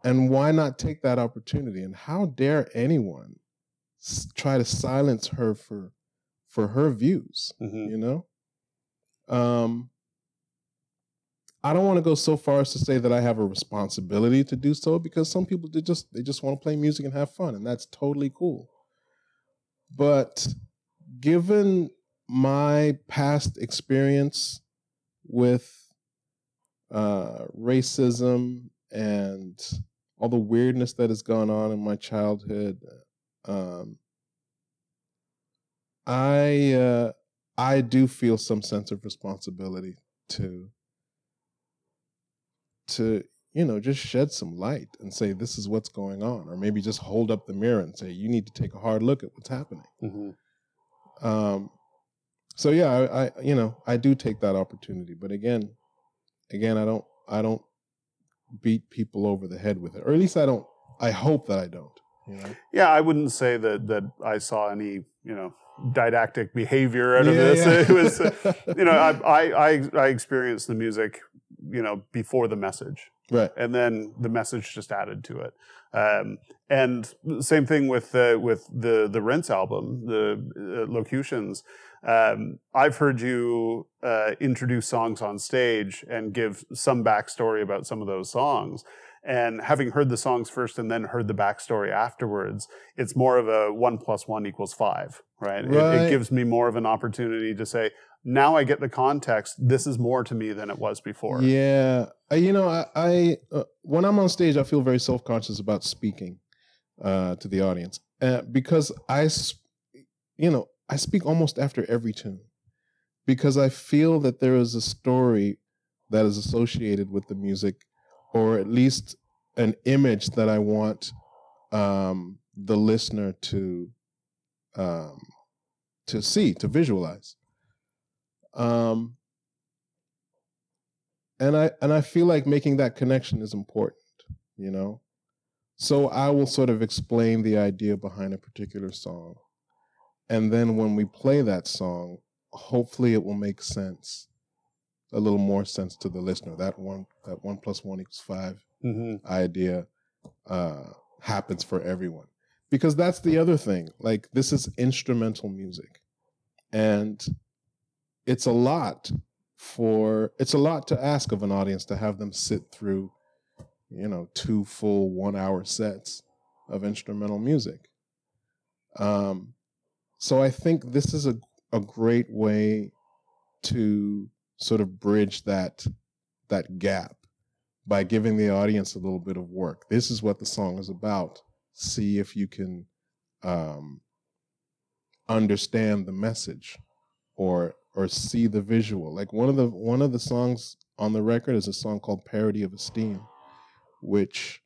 and why not take that opportunity? And how dare anyone s- try to silence her for for her views? Mhm. you know um i don't want to go so far as to say that i have a responsibility to do so because some people they just they just want to play music and have fun and that's totally cool but given my past experience with uh racism and all the weirdness that has gone on in my childhood um i uh I do feel some sense of responsibility to to you know just shed some light and say this is what's going on or maybe just hold up the mirror and say you need to take a hard look at what's happening Mhm. um so yeah I, I you know I do take that opportunity but again again I don't I don't beat people over the head with it or at least I don't I hope that I don't You know? Yeah, I wouldn't say that that I saw any, you know, didactic behavior out of Yeah, this. yeah. It was, you know, I, I I I experienced the music, you know, before the message, right. and then the message just added to it. Um, and same thing with uh, with the the Rinse album, the uh, locutions. Um, I've heard you uh, introduce songs on stage and give some backstory about some of those songs. And having heard the songs first and then heard the backstory afterwards, it's more of a one plus one equals five, right? It, Right. it gives me more of an opportunity to say, now I get the context. This is more to me than it was before. Yeah, you know, I, I uh, when I'm on stage, I feel very self conscious about speaking uh, to the audience uh, because I, s- you know, I speak almost after every tune because I feel that there is a story that is associated with the music, or at least an image that I want um, the listener to um, to see, to visualize. Um, and I and I feel like making that connection is important, you know. So I will sort of explain the idea behind a particular song, and then when we play that song, hopefully it will make sense, a little more sense to the listener. That one, that one plus one equals five hmm idea uh, happens for everyone because that's the other thing. Like this is instrumental music, and it's a lot for it's a lot to ask of an audience to have them sit through, you know, two full one hour sets of instrumental music. Um, so I think this is a a great way to sort of bridge that that gap by giving the audience a little bit of work. This is what the song is about. See if you can um, understand the message or or see the visual. Like one of the one of the songs on the record is a song called "Parity of Esteem," which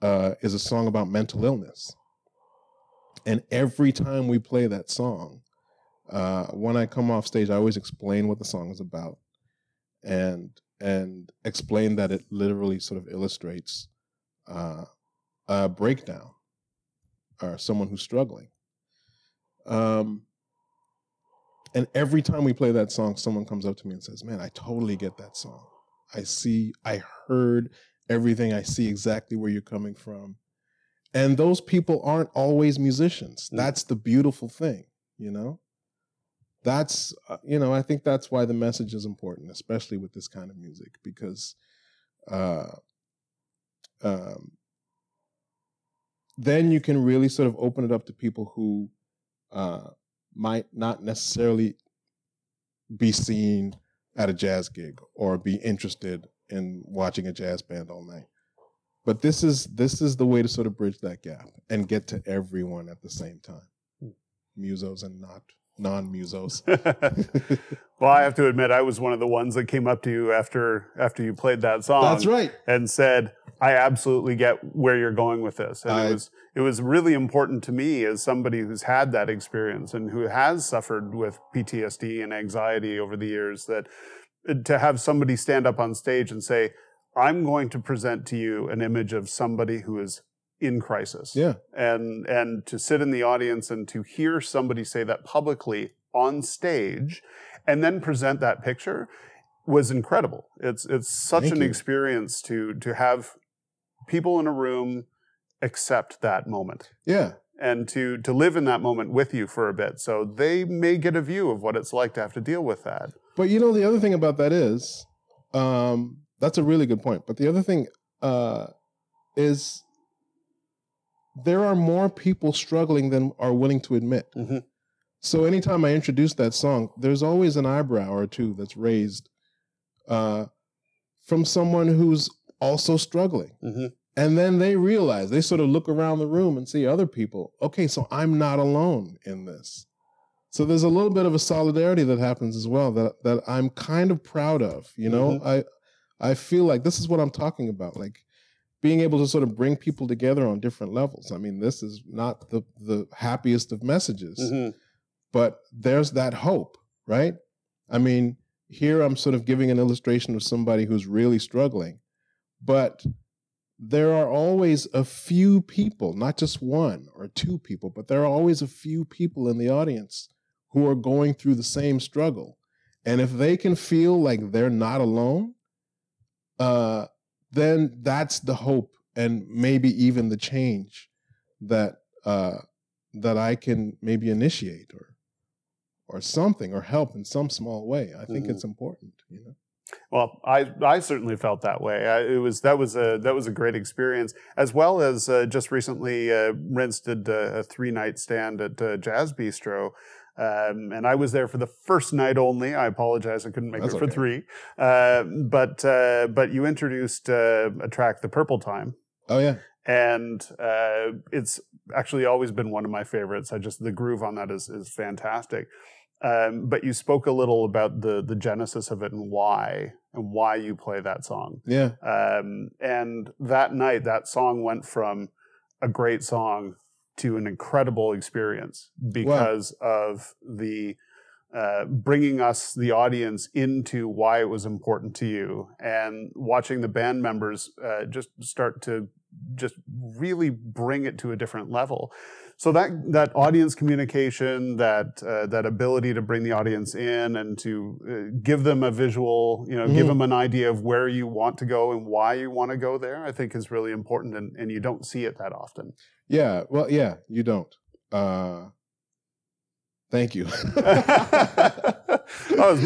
uh, is a song about mental illness. And every time we play that song, uh, when I come off stage, I always explain what the song is about, and and explain that it literally sort of illustrates uh, a breakdown or someone who's struggling. Um, and every time we play that song, someone comes up to me and says, "Man, I totally get that song. I see, I heard everything. I see exactly where you're coming from." And those people aren't always musicians. Mm. That's the beautiful thing, you know. That's uh, you know, I think that's why the message is important, especially with this kind of music, because uh, um, then you can really sort of open it up to people who uh, might not necessarily be seen at a jazz gig or be interested in watching a jazz band all night. But this is this is the way to sort of bridge that gap and get to everyone at the same time, hmm. musos and not non-musos. well, I have to admit, I was one of the ones that came up to you after after you played that song. That's right. and said, "I absolutely get where you're going with this." And I- it was it was really important to me as somebody who's had that experience and who has suffered with PTSD and anxiety over the years that uh, to have somebody stand up on stage and say, "I'm going to present to you an image of somebody who is in crisis." Yeah. and and to sit in the audience and to hear somebody say that publicly on stage and then present that picture was incredible it's it's such Thank an you. experience to to have people in a room accept that moment Yeah. and to to live in that moment with you for a bit so they may get a view of what it's like to have to deal with that But you know, the other thing about that is, um, that's a really good point. But the other thing uh, is, there are more people struggling than are willing to admit. Mhm. So anytime I introduce that song, there's always an eyebrow or two that's raised uh, from someone who's also struggling. Mhm. And then they realize, they sort of look around the room and see other people. Okay, so I'm not alone in this. So there's a little bit of a solidarity that happens as well that that I'm kind of proud of. You know, Mhm. I I feel like this is what I'm talking about, like being able to sort of bring people together on different levels. I mean, this is not the the happiest of messages, Mhm. but there's that hope, right? I mean, here I'm sort of giving an illustration of somebody who's really struggling, but there are always a few people, not just one or two people, but there are always a few people in the audience who are going through the same struggle. And if they can feel like they're not alone, uh, then that's the hope and maybe even the change that uh, that I can maybe initiate or or something or help in some small way. I think mm-hmm. it's important, you know. Well, I I certainly felt that way. I, it was that was a that was a great experience, as well as uh, just recently, uh, did a, a three night stand at uh, Jazz Bistro. Um, and I was there for the first night only. I apologize, I couldn't make That's it for okay. three. Uh, but uh, but you introduced uh, a track, "The Purple Time." Oh yeah, and uh, it's actually always been one of my favorites. I just the groove on that is is fantastic. Um, but you spoke a little about the the genesis of it and why and why you play that song. Yeah. Um, and that night, that song went from a great song to an incredible experience because wow. of the uh, bringing us the audience into why it was important to you and watching the band members uh, just start to just really bring it to a different level so that that audience communication, that uh, that ability to bring the audience in and to uh, give them a visual, you know, mm-hmm. give them an idea of where you want to go and why you want to go there, I think is really important, and, and you don't see it that often. Yeah, well, yeah, you don't. Uh, thank you. oh,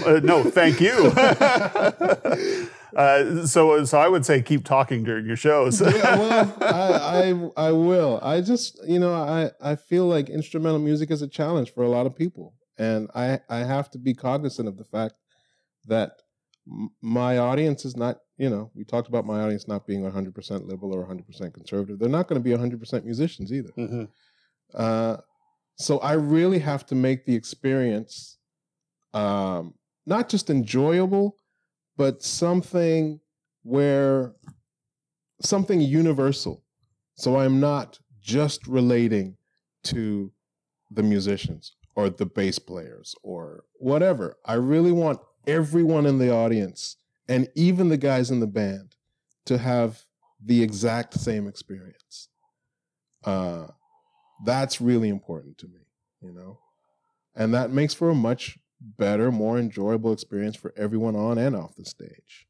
uh, no, thank you. Uh, so, so I would say keep talking during your shows. yeah, well, I, I, I will. I just, you know, I, I feel like instrumental music is a challenge for a lot of people, and I, I have to be cognizant of the fact that m- my audience is not, you know, we talked about my audience not being 100% liberal or 100% conservative. They're not going to be 100% musicians either. Mm-hmm. Uh, so I really have to make the experience um, not just enjoyable, but something where something universal. So I'm not just relating to the musicians or the bass players or whatever. I really want everyone in the audience and even the guys in the band to have the exact same experience. Uh, that's really important to me, you know? And that makes for a much better, more enjoyable experience for everyone on and off the stage.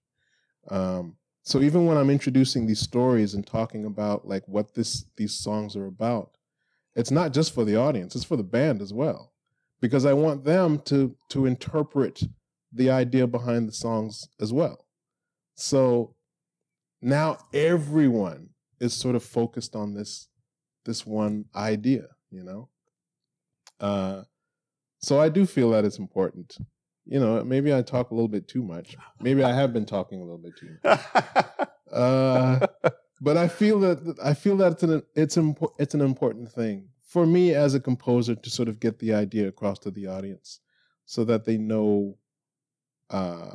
Um, so even when I'm introducing these stories and talking about like what this these songs are about, it's not just for the audience; it's for the band as well, because I want them to to interpret the idea behind the songs as well. So now everyone is sort of focused on this this one idea, you know. Uh, so I do feel that it's important. You know, maybe I talk a little bit too much. Maybe I have been talking a little bit too much. Uh, but I feel that I feel that it's an it's impo- it's an important thing for me as a composer to sort of get the idea across to the audience, so that they know uh,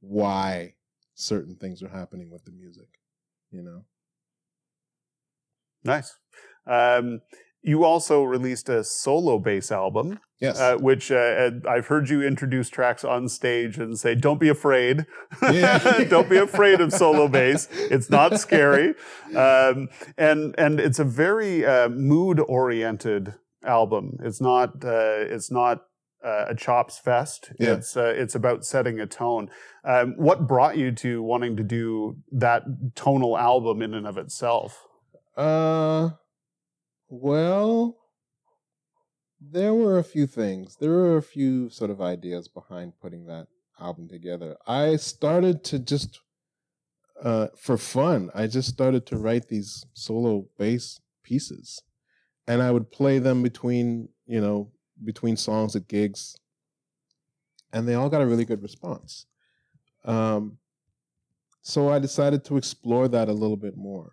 why certain things are happening with the music. You know. Nice. Um, you also released a solo bass album. Yes. Uh, which uh, I've heard you introduce tracks on stage and say, don't be afraid. Yeah. don't be afraid of solo bass. It's not scary. Um, and, and it's a very uh, mood oriented album. It's not, uh, it's not uh, a chops fest. Yeah. It's, uh, it's about setting a tone. Um, what brought you to wanting to do that tonal album in and of itself? Uh, well, there were a few things. There were a few sort of ideas behind putting that album together. I started to just, uh, for fun, I just started to write these solo bass pieces, and I would play them between, you know, between songs at gigs, and they all got a really good response. Um, so I decided to explore that a little bit more.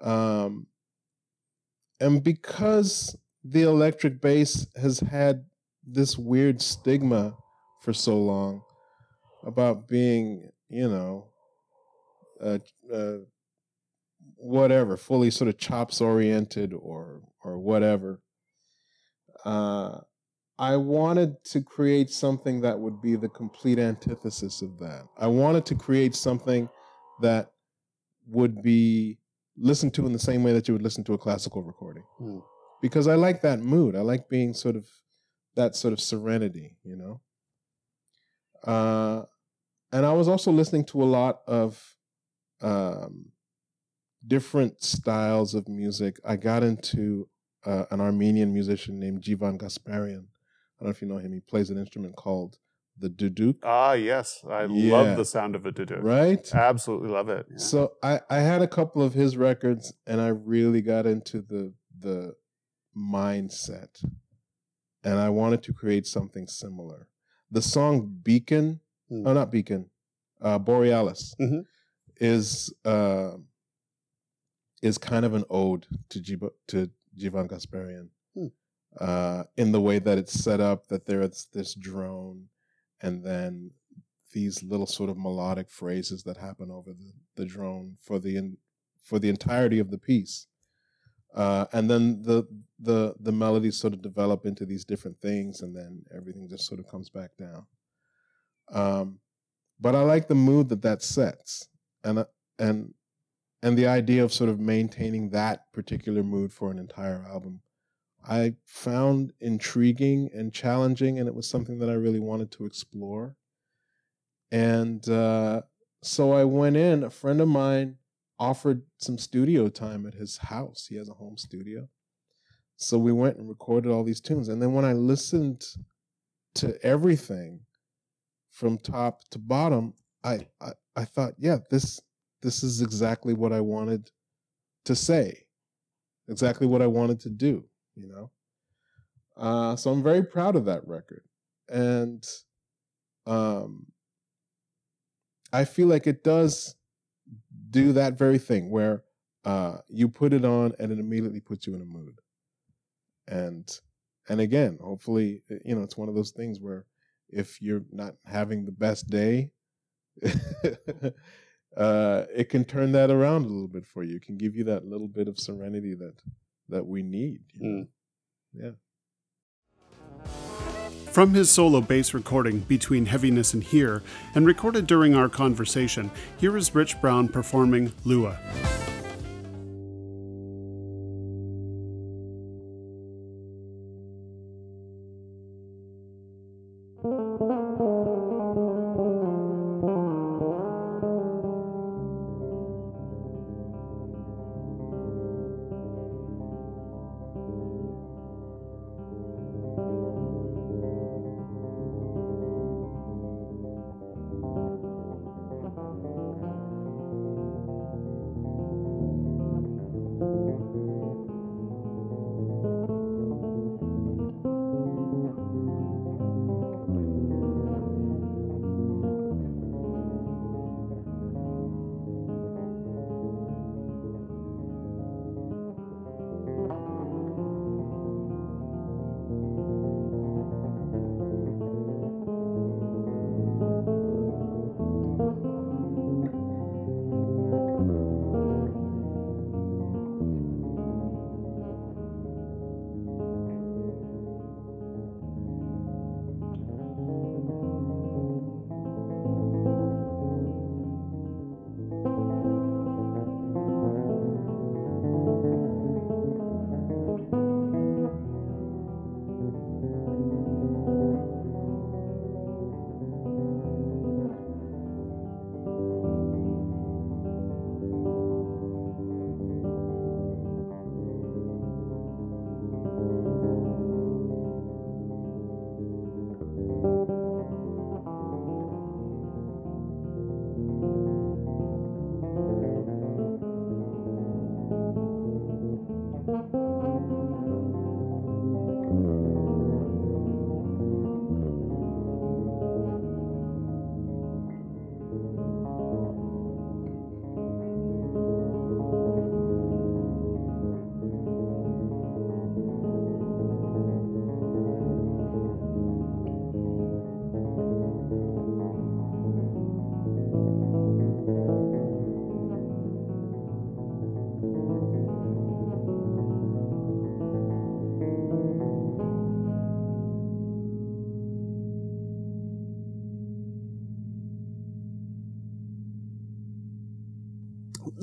Um, and because the electric bass has had this weird stigma for so long about being, you know, uh, uh, whatever, fully sort of chops oriented or or whatever. Uh, I wanted to create something that would be the complete antithesis of that. I wanted to create something that would be listened to in the same way that you would listen to a classical recording. Hmm. Because I like that mood. I like being sort of that sort of serenity, you know. Uh, and I was also listening to a lot of um, different styles of music. I got into uh, an Armenian musician named Djivan Gasparyan. I don't know if you know him. He plays an instrument called the duduk. Ah, yes. I Yeah. love the sound of a duduk. Right? Absolutely love it. Yeah. So I, I had a couple of his records and I really got into the the mindset. And I wanted to create something similar. The song Beacon, Hmm. oh not Beacon, uh Borealis Mhm. is uh, is kind of an ode to Jiva, to Djivan Gasparyan. Hmm. Uh, in the way that it's set up, that there's this drone and then these little sort of melodic phrases that happen over the, the drone for the in, for the entirety of the piece. Uh, and then the the the melodies sort of develop into these different things, and then everything just sort of comes back down. Um, but I like the mood that that sets, and uh, and and the idea of sort of maintaining that particular mood for an entire album. I found intriguing and challenging, and it was something that I really wanted to explore. And uh, so I went in. A friend of mine offered some studio time at his house. He has a home studio. So we went and recorded all these tunes. And then when I listened to everything from top to bottom, I, I, I thought, yeah, this this is exactly what I wanted to say, exactly what I wanted to do, you know. Uh, so I'm very proud of that record, and um, I feel like it does do that very thing where uh, you put it on and it immediately puts you in a mood, and and again, hopefully, uh, you know, it's one of those things where if you're not having the best day. uh, it can turn that around a little bit for you. It can give you that little bit of serenity that that we need. you know? Yeah. From his solo bass recording, Between Heaviness and Here, and recorded during our conversation, here is Rich Brown performing Lua.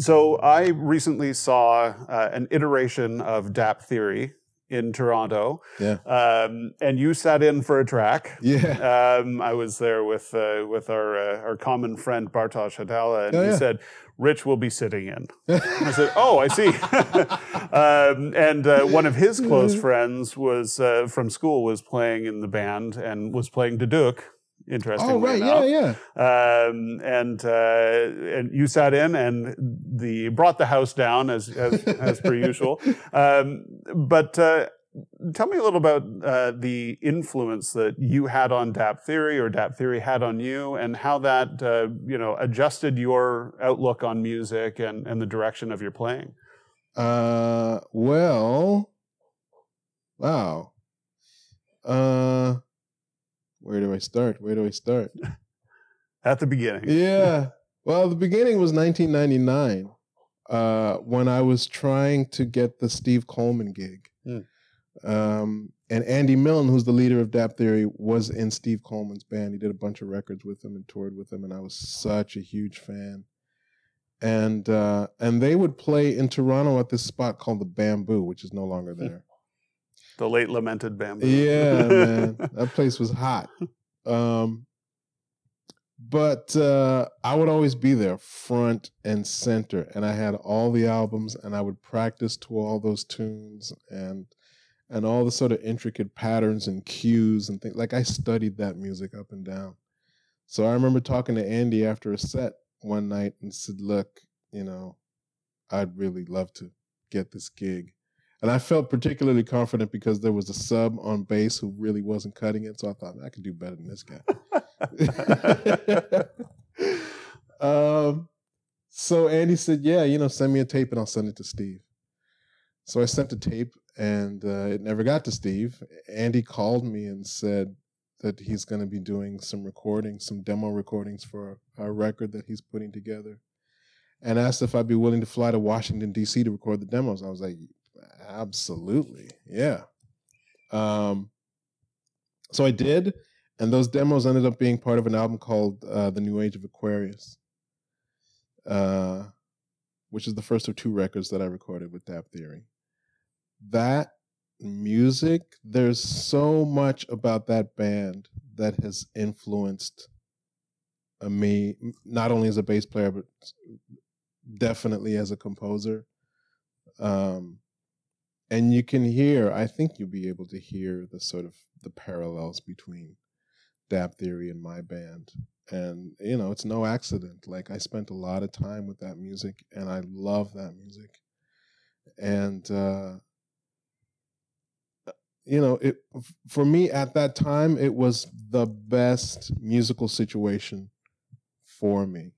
So I recently saw uh, an iteration of DAP Theory in Toronto. Yeah. Um, and you sat in for a track. Yeah. Um, I was there with uh, with our uh, our common friend Bartosz Hadala, and Oh, he yeah. said, "Rich will be sitting in." I said, "Oh, I see." um, and uh, one of his close friends was uh, from school was playing in the band and was playing Duduk. Interestingly oh right, enough. yeah, yeah. Um, and uh, and you sat in and the brought the house down as as, as per usual. Um, but uh, tell me a little about uh, the influence that you had on Dapp theory or Dapp theory had on you, and how that uh, you know adjusted your outlook on music and and the direction of your playing. Uh, well, wow. Uh, where do I start? Where do I start? At the beginning, yeah. Well, the beginning was 1999 uh, when I was trying to get the Steve Coleman gig. Hmm. Um, and Andy Milne, who's the leader of Dapp Theory, was in Steve Coleman's band. He did a bunch of records with him and toured with him, and I was such a huge fan. And uh, and they would play in Toronto at this spot called the Bamboo, which is no longer there. The late lamented bamboo. Yeah, man, that place was hot. Um, but uh, I would always be there, front and center, and I had all the albums, and I would practice to all those tunes and and all the sort of intricate patterns and cues and things. Like I studied that music up and down. So I remember talking to Andy after a set one night and said, "Look, you know, I'd really love to get this gig." And I felt particularly confident because there was a sub on bass who really wasn't cutting it. So I thought I could do better than this guy. um, so Andy said, "Yeah, you know, send me a tape and I'll send it to Steve." So I sent the tape, and uh, it never got to Steve. Andy called me and said that he's going to be doing some recordings, some demo recordings for a record that he's putting together, and asked if I'd be willing to fly to Washington D.C. to record the demos. I was like, "Absolutely, yeah." Um, so I did, and those demos ended up being part of an album called uh, "The New Age of Aquarius," uh, which is the first of two records that I recorded with Dapp Theory. That music, there's so much about that band that has influenced uh, me, not only as a bass player, but definitely as a composer. Um, and you can hear, I think you'll be able to hear the sort of the parallels between Dapp Theory and my band. And, you know, it's no accident. Like, I spent a lot of time with that music, and I love that music. And, uh, you know, it for me at that time, it was the best musical situation for me.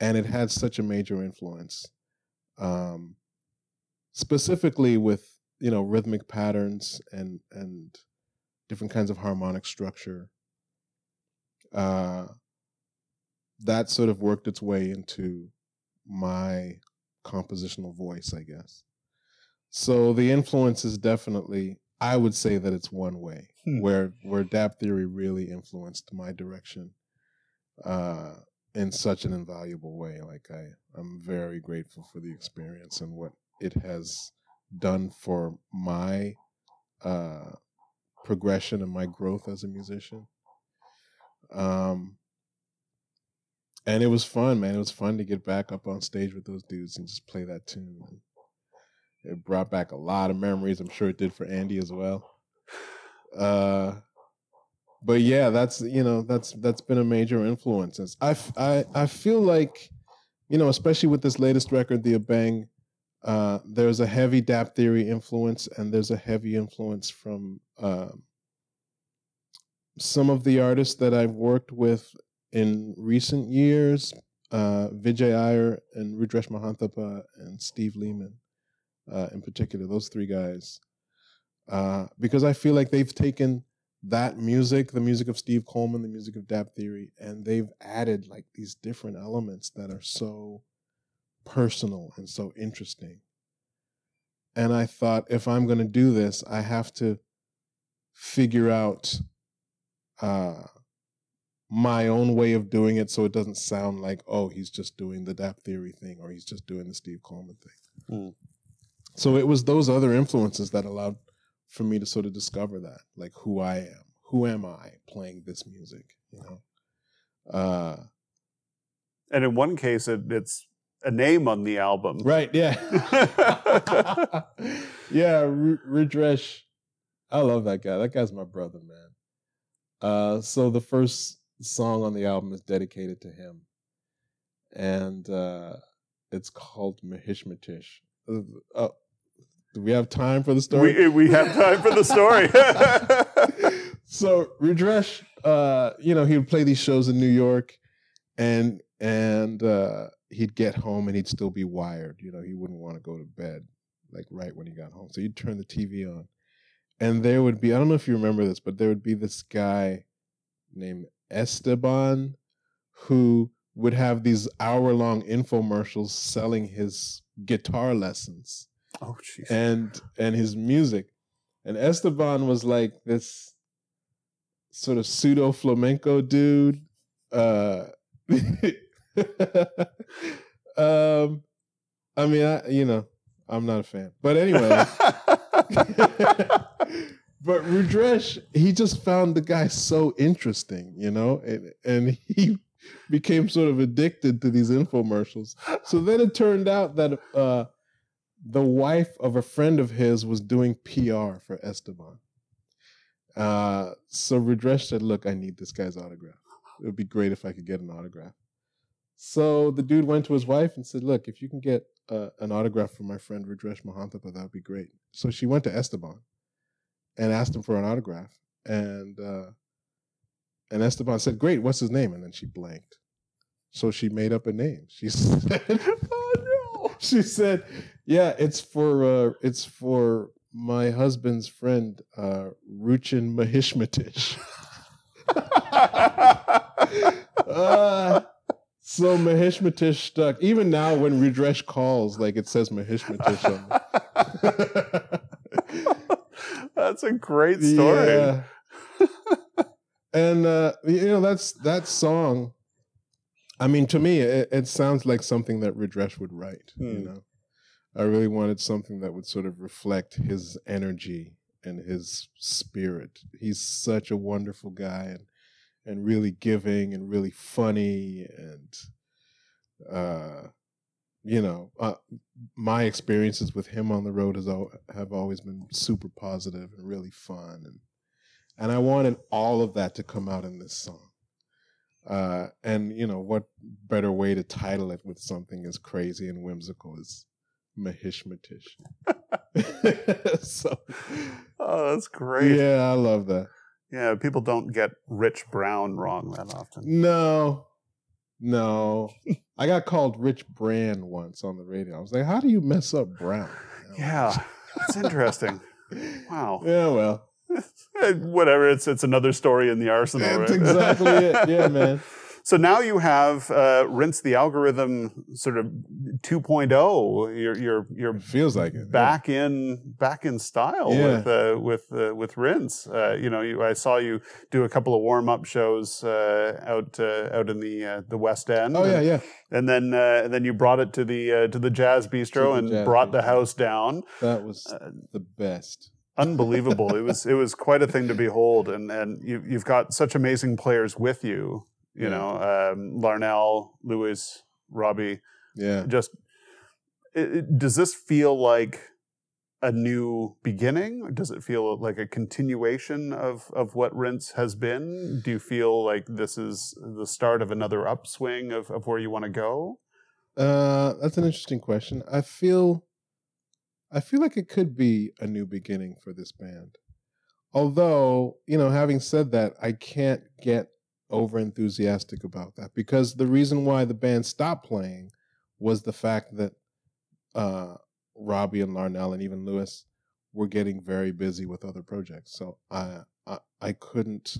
And it had such a major influence. Um, specifically with you know rhythmic patterns and and different kinds of harmonic structure uh that sort of worked its way into my compositional voice i guess so the influence is definitely i would say that it's one way Hmm. where where dapp theory really influenced my direction uh in such an invaluable way like i i'm very grateful for the experience and what it has done for my uh, progression and my growth as a musician. Um, and it was fun, man. It was fun to get back up on stage with those dudes and just play that tune. And it brought back a lot of memories. I'm sure it did for Andy as well. Uh, but yeah, that's you know that's that's been a major influence. I I I feel like you know, especially with this latest record, the Abeng, uh, there's a heavy Dapp Theory influence, and there's a heavy influence from um some of the artists that I've worked with in recent years, uh, Vijay Iyer and Rudresh Mahanthapa and Steve Lehman, uh, in particular, those three guys, uh, because I feel like they've taken that music, the music of Steve Coleman, the music of Dapp Theory, and they've added like these different elements that are so personal and so interesting. And I thought, if I'm going to do this, I have to figure out uh, my own way of doing it so it doesn't sound like, oh, he's just doing the Dapp Theory thing or he's just doing the Steve Coleman thing. Mm. So it was those other influences that allowed for me to sort of discover that, like who I am. Who am I playing this music? You know? Uh and in one case it, it's a name on the album. Right, yeah. yeah, R- Rudresh. I love that guy. That guy's my brother, man. Uh, so the first song on the album is dedicated to him. And uh, it's called Mahishmatish. Uh, uh, do we have time for the story? We, we have time for the story. so Rudresh, uh, you know, he would play these shows in New York and and uh, he'd get home and he'd still be wired. You know, he wouldn't want to go to bed like right when he got home. So he'd turn the TV on, and there would be I don't know if you remember this, but there would be this guy named Esteban who would have these hour long infomercials selling his guitar lessons. Oh, jeez. And and his music. And Esteban was like this sort of pseudo flamenco dude. Uh um, I mean, I, you know, I'm not a fan, but anyway. but Rudresh, he just found the guy so interesting, you know, and and he became sort of addicted to these infomercials. So then it turned out that uh, the wife of a friend of his was doing PR for Esteban. Uh, so Rudresh said, "Look, I need this guy's autograph. It would be great if I could get an autograph." So the dude went to his wife and said, "Look, if you can get uh, an autograph from my friend Rudresh Mahanthapa, that would be great." So she went to Esteban and asked him for an autograph, and uh, and Esteban said, "Great, what's his name?" And then she blanked. So she made up a name. She said, "Oh no!" She said, "Yeah, it's for uh, it's for my husband's friend, uh, Ruchin Mahishmatish." uh, so Mahishmatish stuck. Even now, when Rudresh calls, like it says Mahishmatish on That's a great story. Yeah. and uh, you know, that's that song. I mean, to me, it, it sounds like something that Rudresh would write. Hmm. You know, I really wanted something that would sort of reflect his energy and his spirit. He's such a wonderful guy, and and really giving and really funny and uh you know uh, my experiences with him on the road has al- have always been super positive and really fun and and I wanted all of that to come out in this song. Uh, and you know what better way to title it with something as crazy and whimsical as Mahishmatish. so, oh, that's great. Yeah, I love that. Yeah, people don't get Rich Brown wrong that often. No, no. I got called Rich Brand once on the radio. I was like, how do you mess up Brown? Yeah, that's interesting. wow. Yeah, well. Whatever. It's it's another story in the arsenal. That's right? exactly it. Yeah, man. So now you have uh, rinse the algorithm sort of 2.0. You're you're you're it feels like it back yeah. in back in style yeah. with uh, with uh, with rinse. Uh, you know, you, I saw you do a couple of warm up shows uh, out uh, out in the the West End. Oh and, yeah, yeah. And then and then you brought it to the to the Jazz Bistro the and jazz brought bistro. the house down. That was the best unbelievable. it was it was quite a thing to behold, and and you, you've got such amazing players with you you know, um, Larnell, Lewis, Robi. Yeah. Just it, it, does this feel like a new beginning? Does it feel like a continuation of of what Rinse has been? Do you feel like this is the start of another upswing of, of where you want to go? Uh, that's an interesting question. I feel, I feel like it could be a new beginning for this band. Although, you know, having said that, I can't get over enthusiastic about that because the reason why the band stopped playing was the fact that uh, Robi and Larnell and even Lewis were getting very busy with other projects. So I I, I couldn't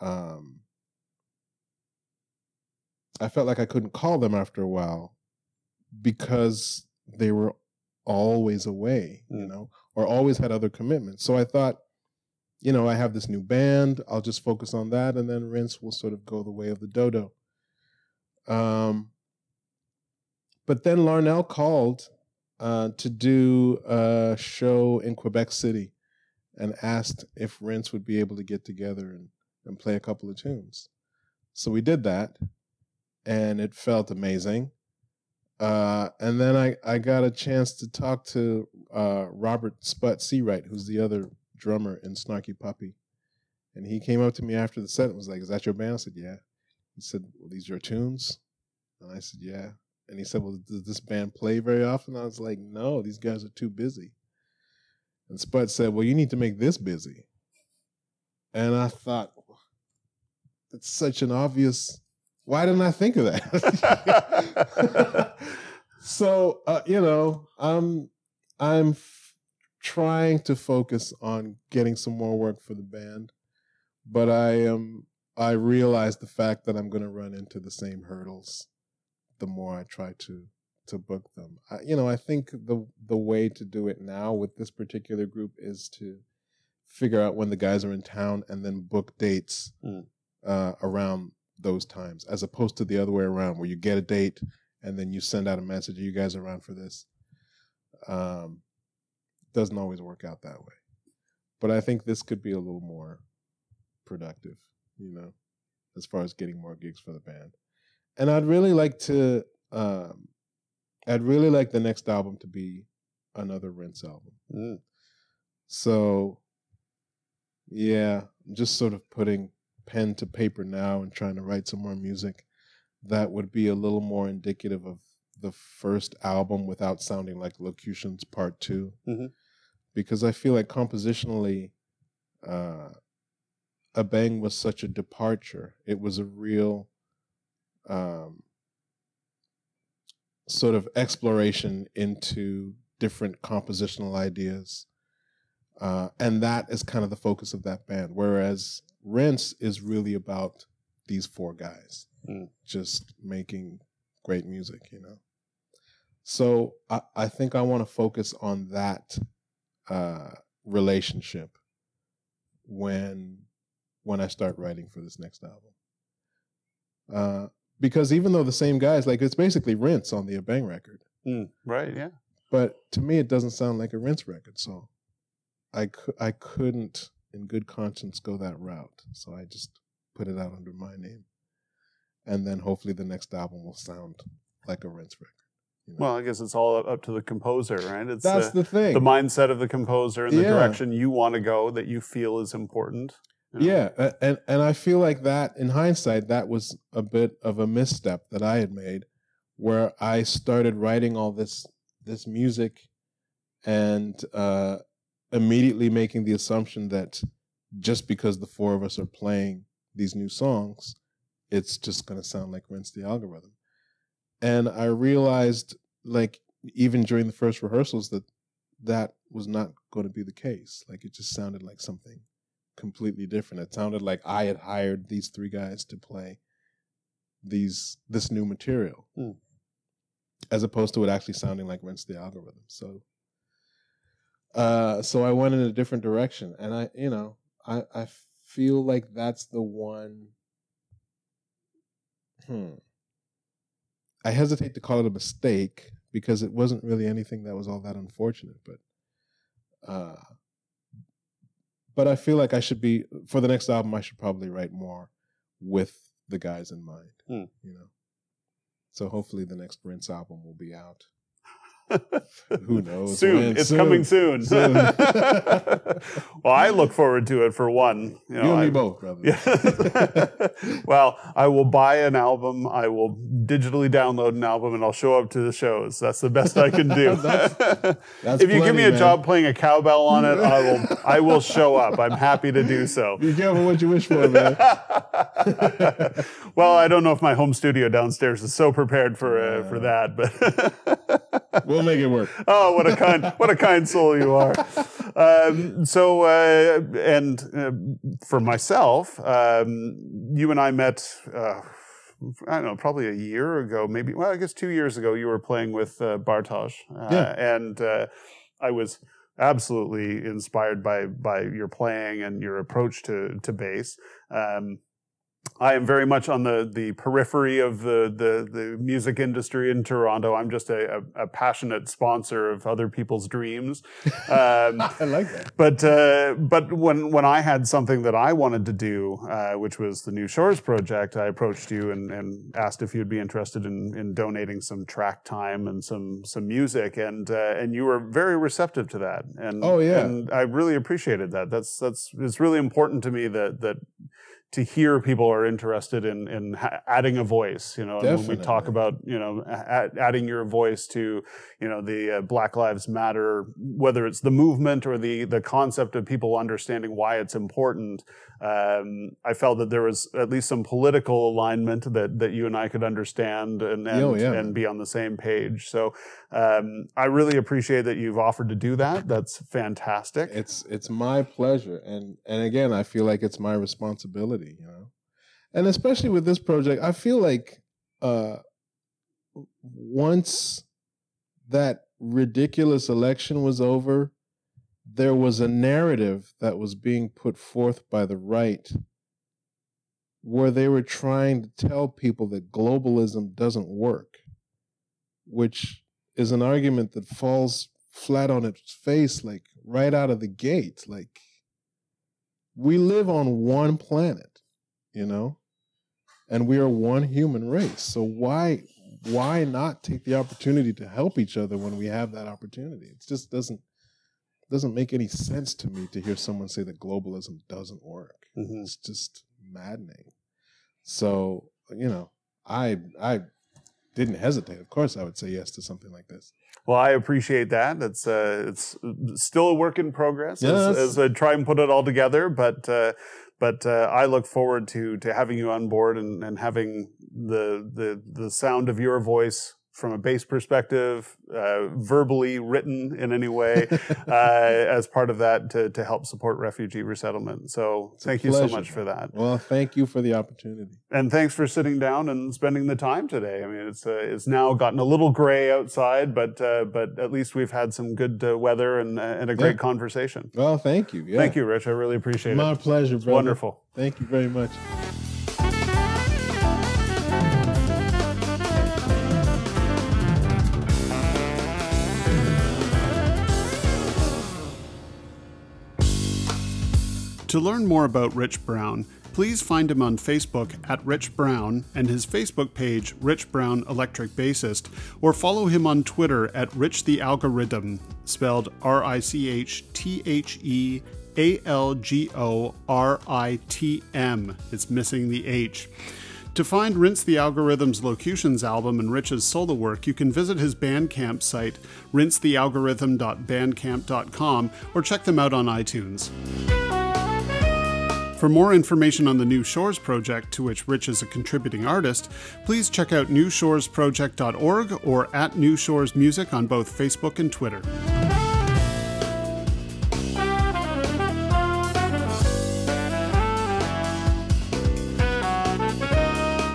um, I felt like I couldn't call them after a while because they were always away, you mm. know, or always had other commitments. So I thought you know, I have this new band. I'll just focus on that, and then Rinse will sort of go the way of the dodo. Um, but then Larnell called uh, to do a show in Quebec City and asked if Rinse would be able to get together and, and play a couple of tunes. So we did that, and it felt amazing. Uh, and then I, I got a chance to talk to uh, Robert Sput Searight, who's the other drummer in Snarky Puppy. And he came up to me after the set and was like, Is that your band? I said, Yeah. He said, Well, these your tunes? And I said, Yeah. And he said, Well, does this band play very often? I was like, No, these guys are too busy. And Sput said, Well, you need to make this busy. And I thought, That's such an obvious. Why didn't I think of that? so, uh, you know, I'm, I'm trying to focus on getting some more work for the band, but I am, I realize the fact that I'm going to run into the same hurdles the more I try to to book them. I, you know, I think the the way to do it now with this particular group is to figure out when the guys are in town and then book dates Mm. uh, around those times, as opposed to the other way around, where you get a date and then you send out a message, you guys around for this?" Um, doesn't always work out that way, but I think this could be a little more productive, you know, as far as getting more gigs for the band. And I'd really like to, um, I'd really like the next album to be another Rinse album. Mm. So, yeah, I'm just sort of putting pen to paper now and trying to write some more music that would be a little more indicative of the first album without sounding like Locutions Part 2 Mhm. Because I feel like compositionally, uh, Abeng was such a departure. It was a real um, sort of exploration into different compositional ideas. Uh, and that is kind of the focus of that band. Whereas Rinse is really about these four guys Mm. just making great music, you know. So I, I think I want to focus on that uh, relationship when when I start writing for this next album. Uh, because even though the same guys, like it's basically Rinse on the Abeng record, Mm. Right. Yeah. but to me it doesn't sound like a Rinse record. So I cou- I couldn't, in good conscience, go that route. So I just put it out under my name, and then hopefully the next album will sound like a Rinse record. You know? Well, I guess it's all up- to the composer, right? It's that's uh, the thing. the mindset of the composer and the Yeah. direction you want to go that you feel is important. you know? Yeah, and and I feel like that in hindsight, that was a bit of a misstep that I had made, where I started writing all this this music, and uh, immediately making the assumption that just because the four of us are playing these new songs, it's just going to sound like Rinse the Algorithm, and I realized, like even during the first rehearsals, that that was not going to be the case. Like it just sounded like something completely different. It sounded like I had hired these three guys to play these this new material, Hmm. as opposed to it actually sounding like Rinse the Algorithm. So, uh, so I went in a different direction, and I, you know, I I feel like that's the one. Hmm. I hesitate to call it a mistake because it wasn't really anything that was all that unfortunate, but. Uh, but I feel like I should be for the next album. I should probably write more with the guys in mind. Hmm. You know, so hopefully the next Rinse album will be out. Who knows? soon. It's Soon. coming soon. Soon. well, I look forward to it for one. You, You, know, and I- me both, brother. Yeah. well, I will buy an album. I will digitally download an album, and I'll show up to the shows. That's the best I can do. That's- That's if you give me a man. job playing a cowbell on it, I will. I will show up. I'm happy to do so. Be careful what you wish for, man. well, I don't know if my home studio downstairs is so prepared for uh, for that, but we'll make it work. oh, what a kind what a kind soul you are. Um, so, uh, and uh, for myself, um, you and I met. Uh, I don't know, probably a year ago, maybe. Well, I guess two years ago, you were playing with uh, Bartosz, uh, Yeah. and uh, I was absolutely inspired by by your playing and your approach to to bass. Um, I am very much on the the periphery of the the, the music industry in Toronto. I'm just a, a, a passionate sponsor of other people's dreams. Um, I like that. But uh, but when when I had something that I wanted to do, uh, which was the New Shores project, I approached you and, and asked if you'd be interested in, in donating some track time and some some music, and uh, and you were very receptive to that. And oh yeah, and I really appreciated that. That's that's it's really important to me that that to hear people are interested in in adding a voice you know when we talk about you know adding your voice to you know the uh, black lives matter whether it's the movement or the the concept of people understanding why it's important um, I felt that there was at least some political alignment that that you and I could understand and and, oh, yeah. and be on the same page. So um, I really appreciate that you've offered to do that. That's fantastic. It's it's my pleasure, and and again, I feel like it's my responsibility. You know, and especially with this project, I feel like uh, once that ridiculous election was over there was a narrative that was being put forth by the right where they were trying to tell people that globalism doesn't work, which is an argument that falls flat on its face, like right out of the gate. Like, we live on one planet, you know, and we are one human race. So why why not take the opportunity to help each other when we have that opportunity? It just doesn't doesn't make any sense to me to hear someone say that globalism doesn't work. Mm-hmm. It's just maddening. So, you know, I I didn't hesitate. Of course, I would say yes to something like this. Well, I appreciate that. It's uh, it's still a work in progress yes. as, as, I try and put it all together. But uh, but uh, I look forward to to having you on board and, and having the the the sound of your voice from a bass perspective, uh, verbally written in any way, uh, as part of that to, to help support refugee resettlement. So it's thank you so much for that. Well, thank you for the opportunity. And thanks for sitting down and spending the time today. I mean, it's uh, it's now gotten a little gray outside, but uh, but at least we've had some good uh, weather and, uh, and a great yeah. conversation. Well, thank you. Yeah. Thank you, Rich. I really appreciate My it. My pleasure, it's brother. Wonderful. Thank you very much. To learn more about Rich Brown, please find him on Facebook at Rich Brown and his Facebook page, Rich Brown Electric Bassist, or follow him on Twitter at Rich the Algorithm, spelled R I C H T H E A L G O R I T M. It's missing the H. To find Rinse the Algorithm's Locutions album and Rich's solo work, you can visit his Bandcamp site, rinsethealgorithm.bandcamp.com, or check them out on iTunes. For more information on the New Shores project, to which Rich is a contributing artist, please check out newshoresproject.org or at New Shores Music on both Facebook and Twitter.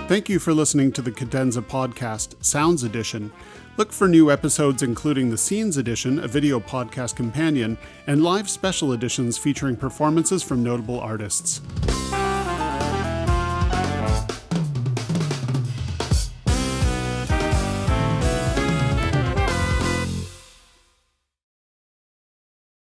Thank you for listening to the Cadenza Podcast Sounds Edition. Look for new episodes including the Scenes Edition, a video podcast companion, and live special editions featuring performances from notable artists.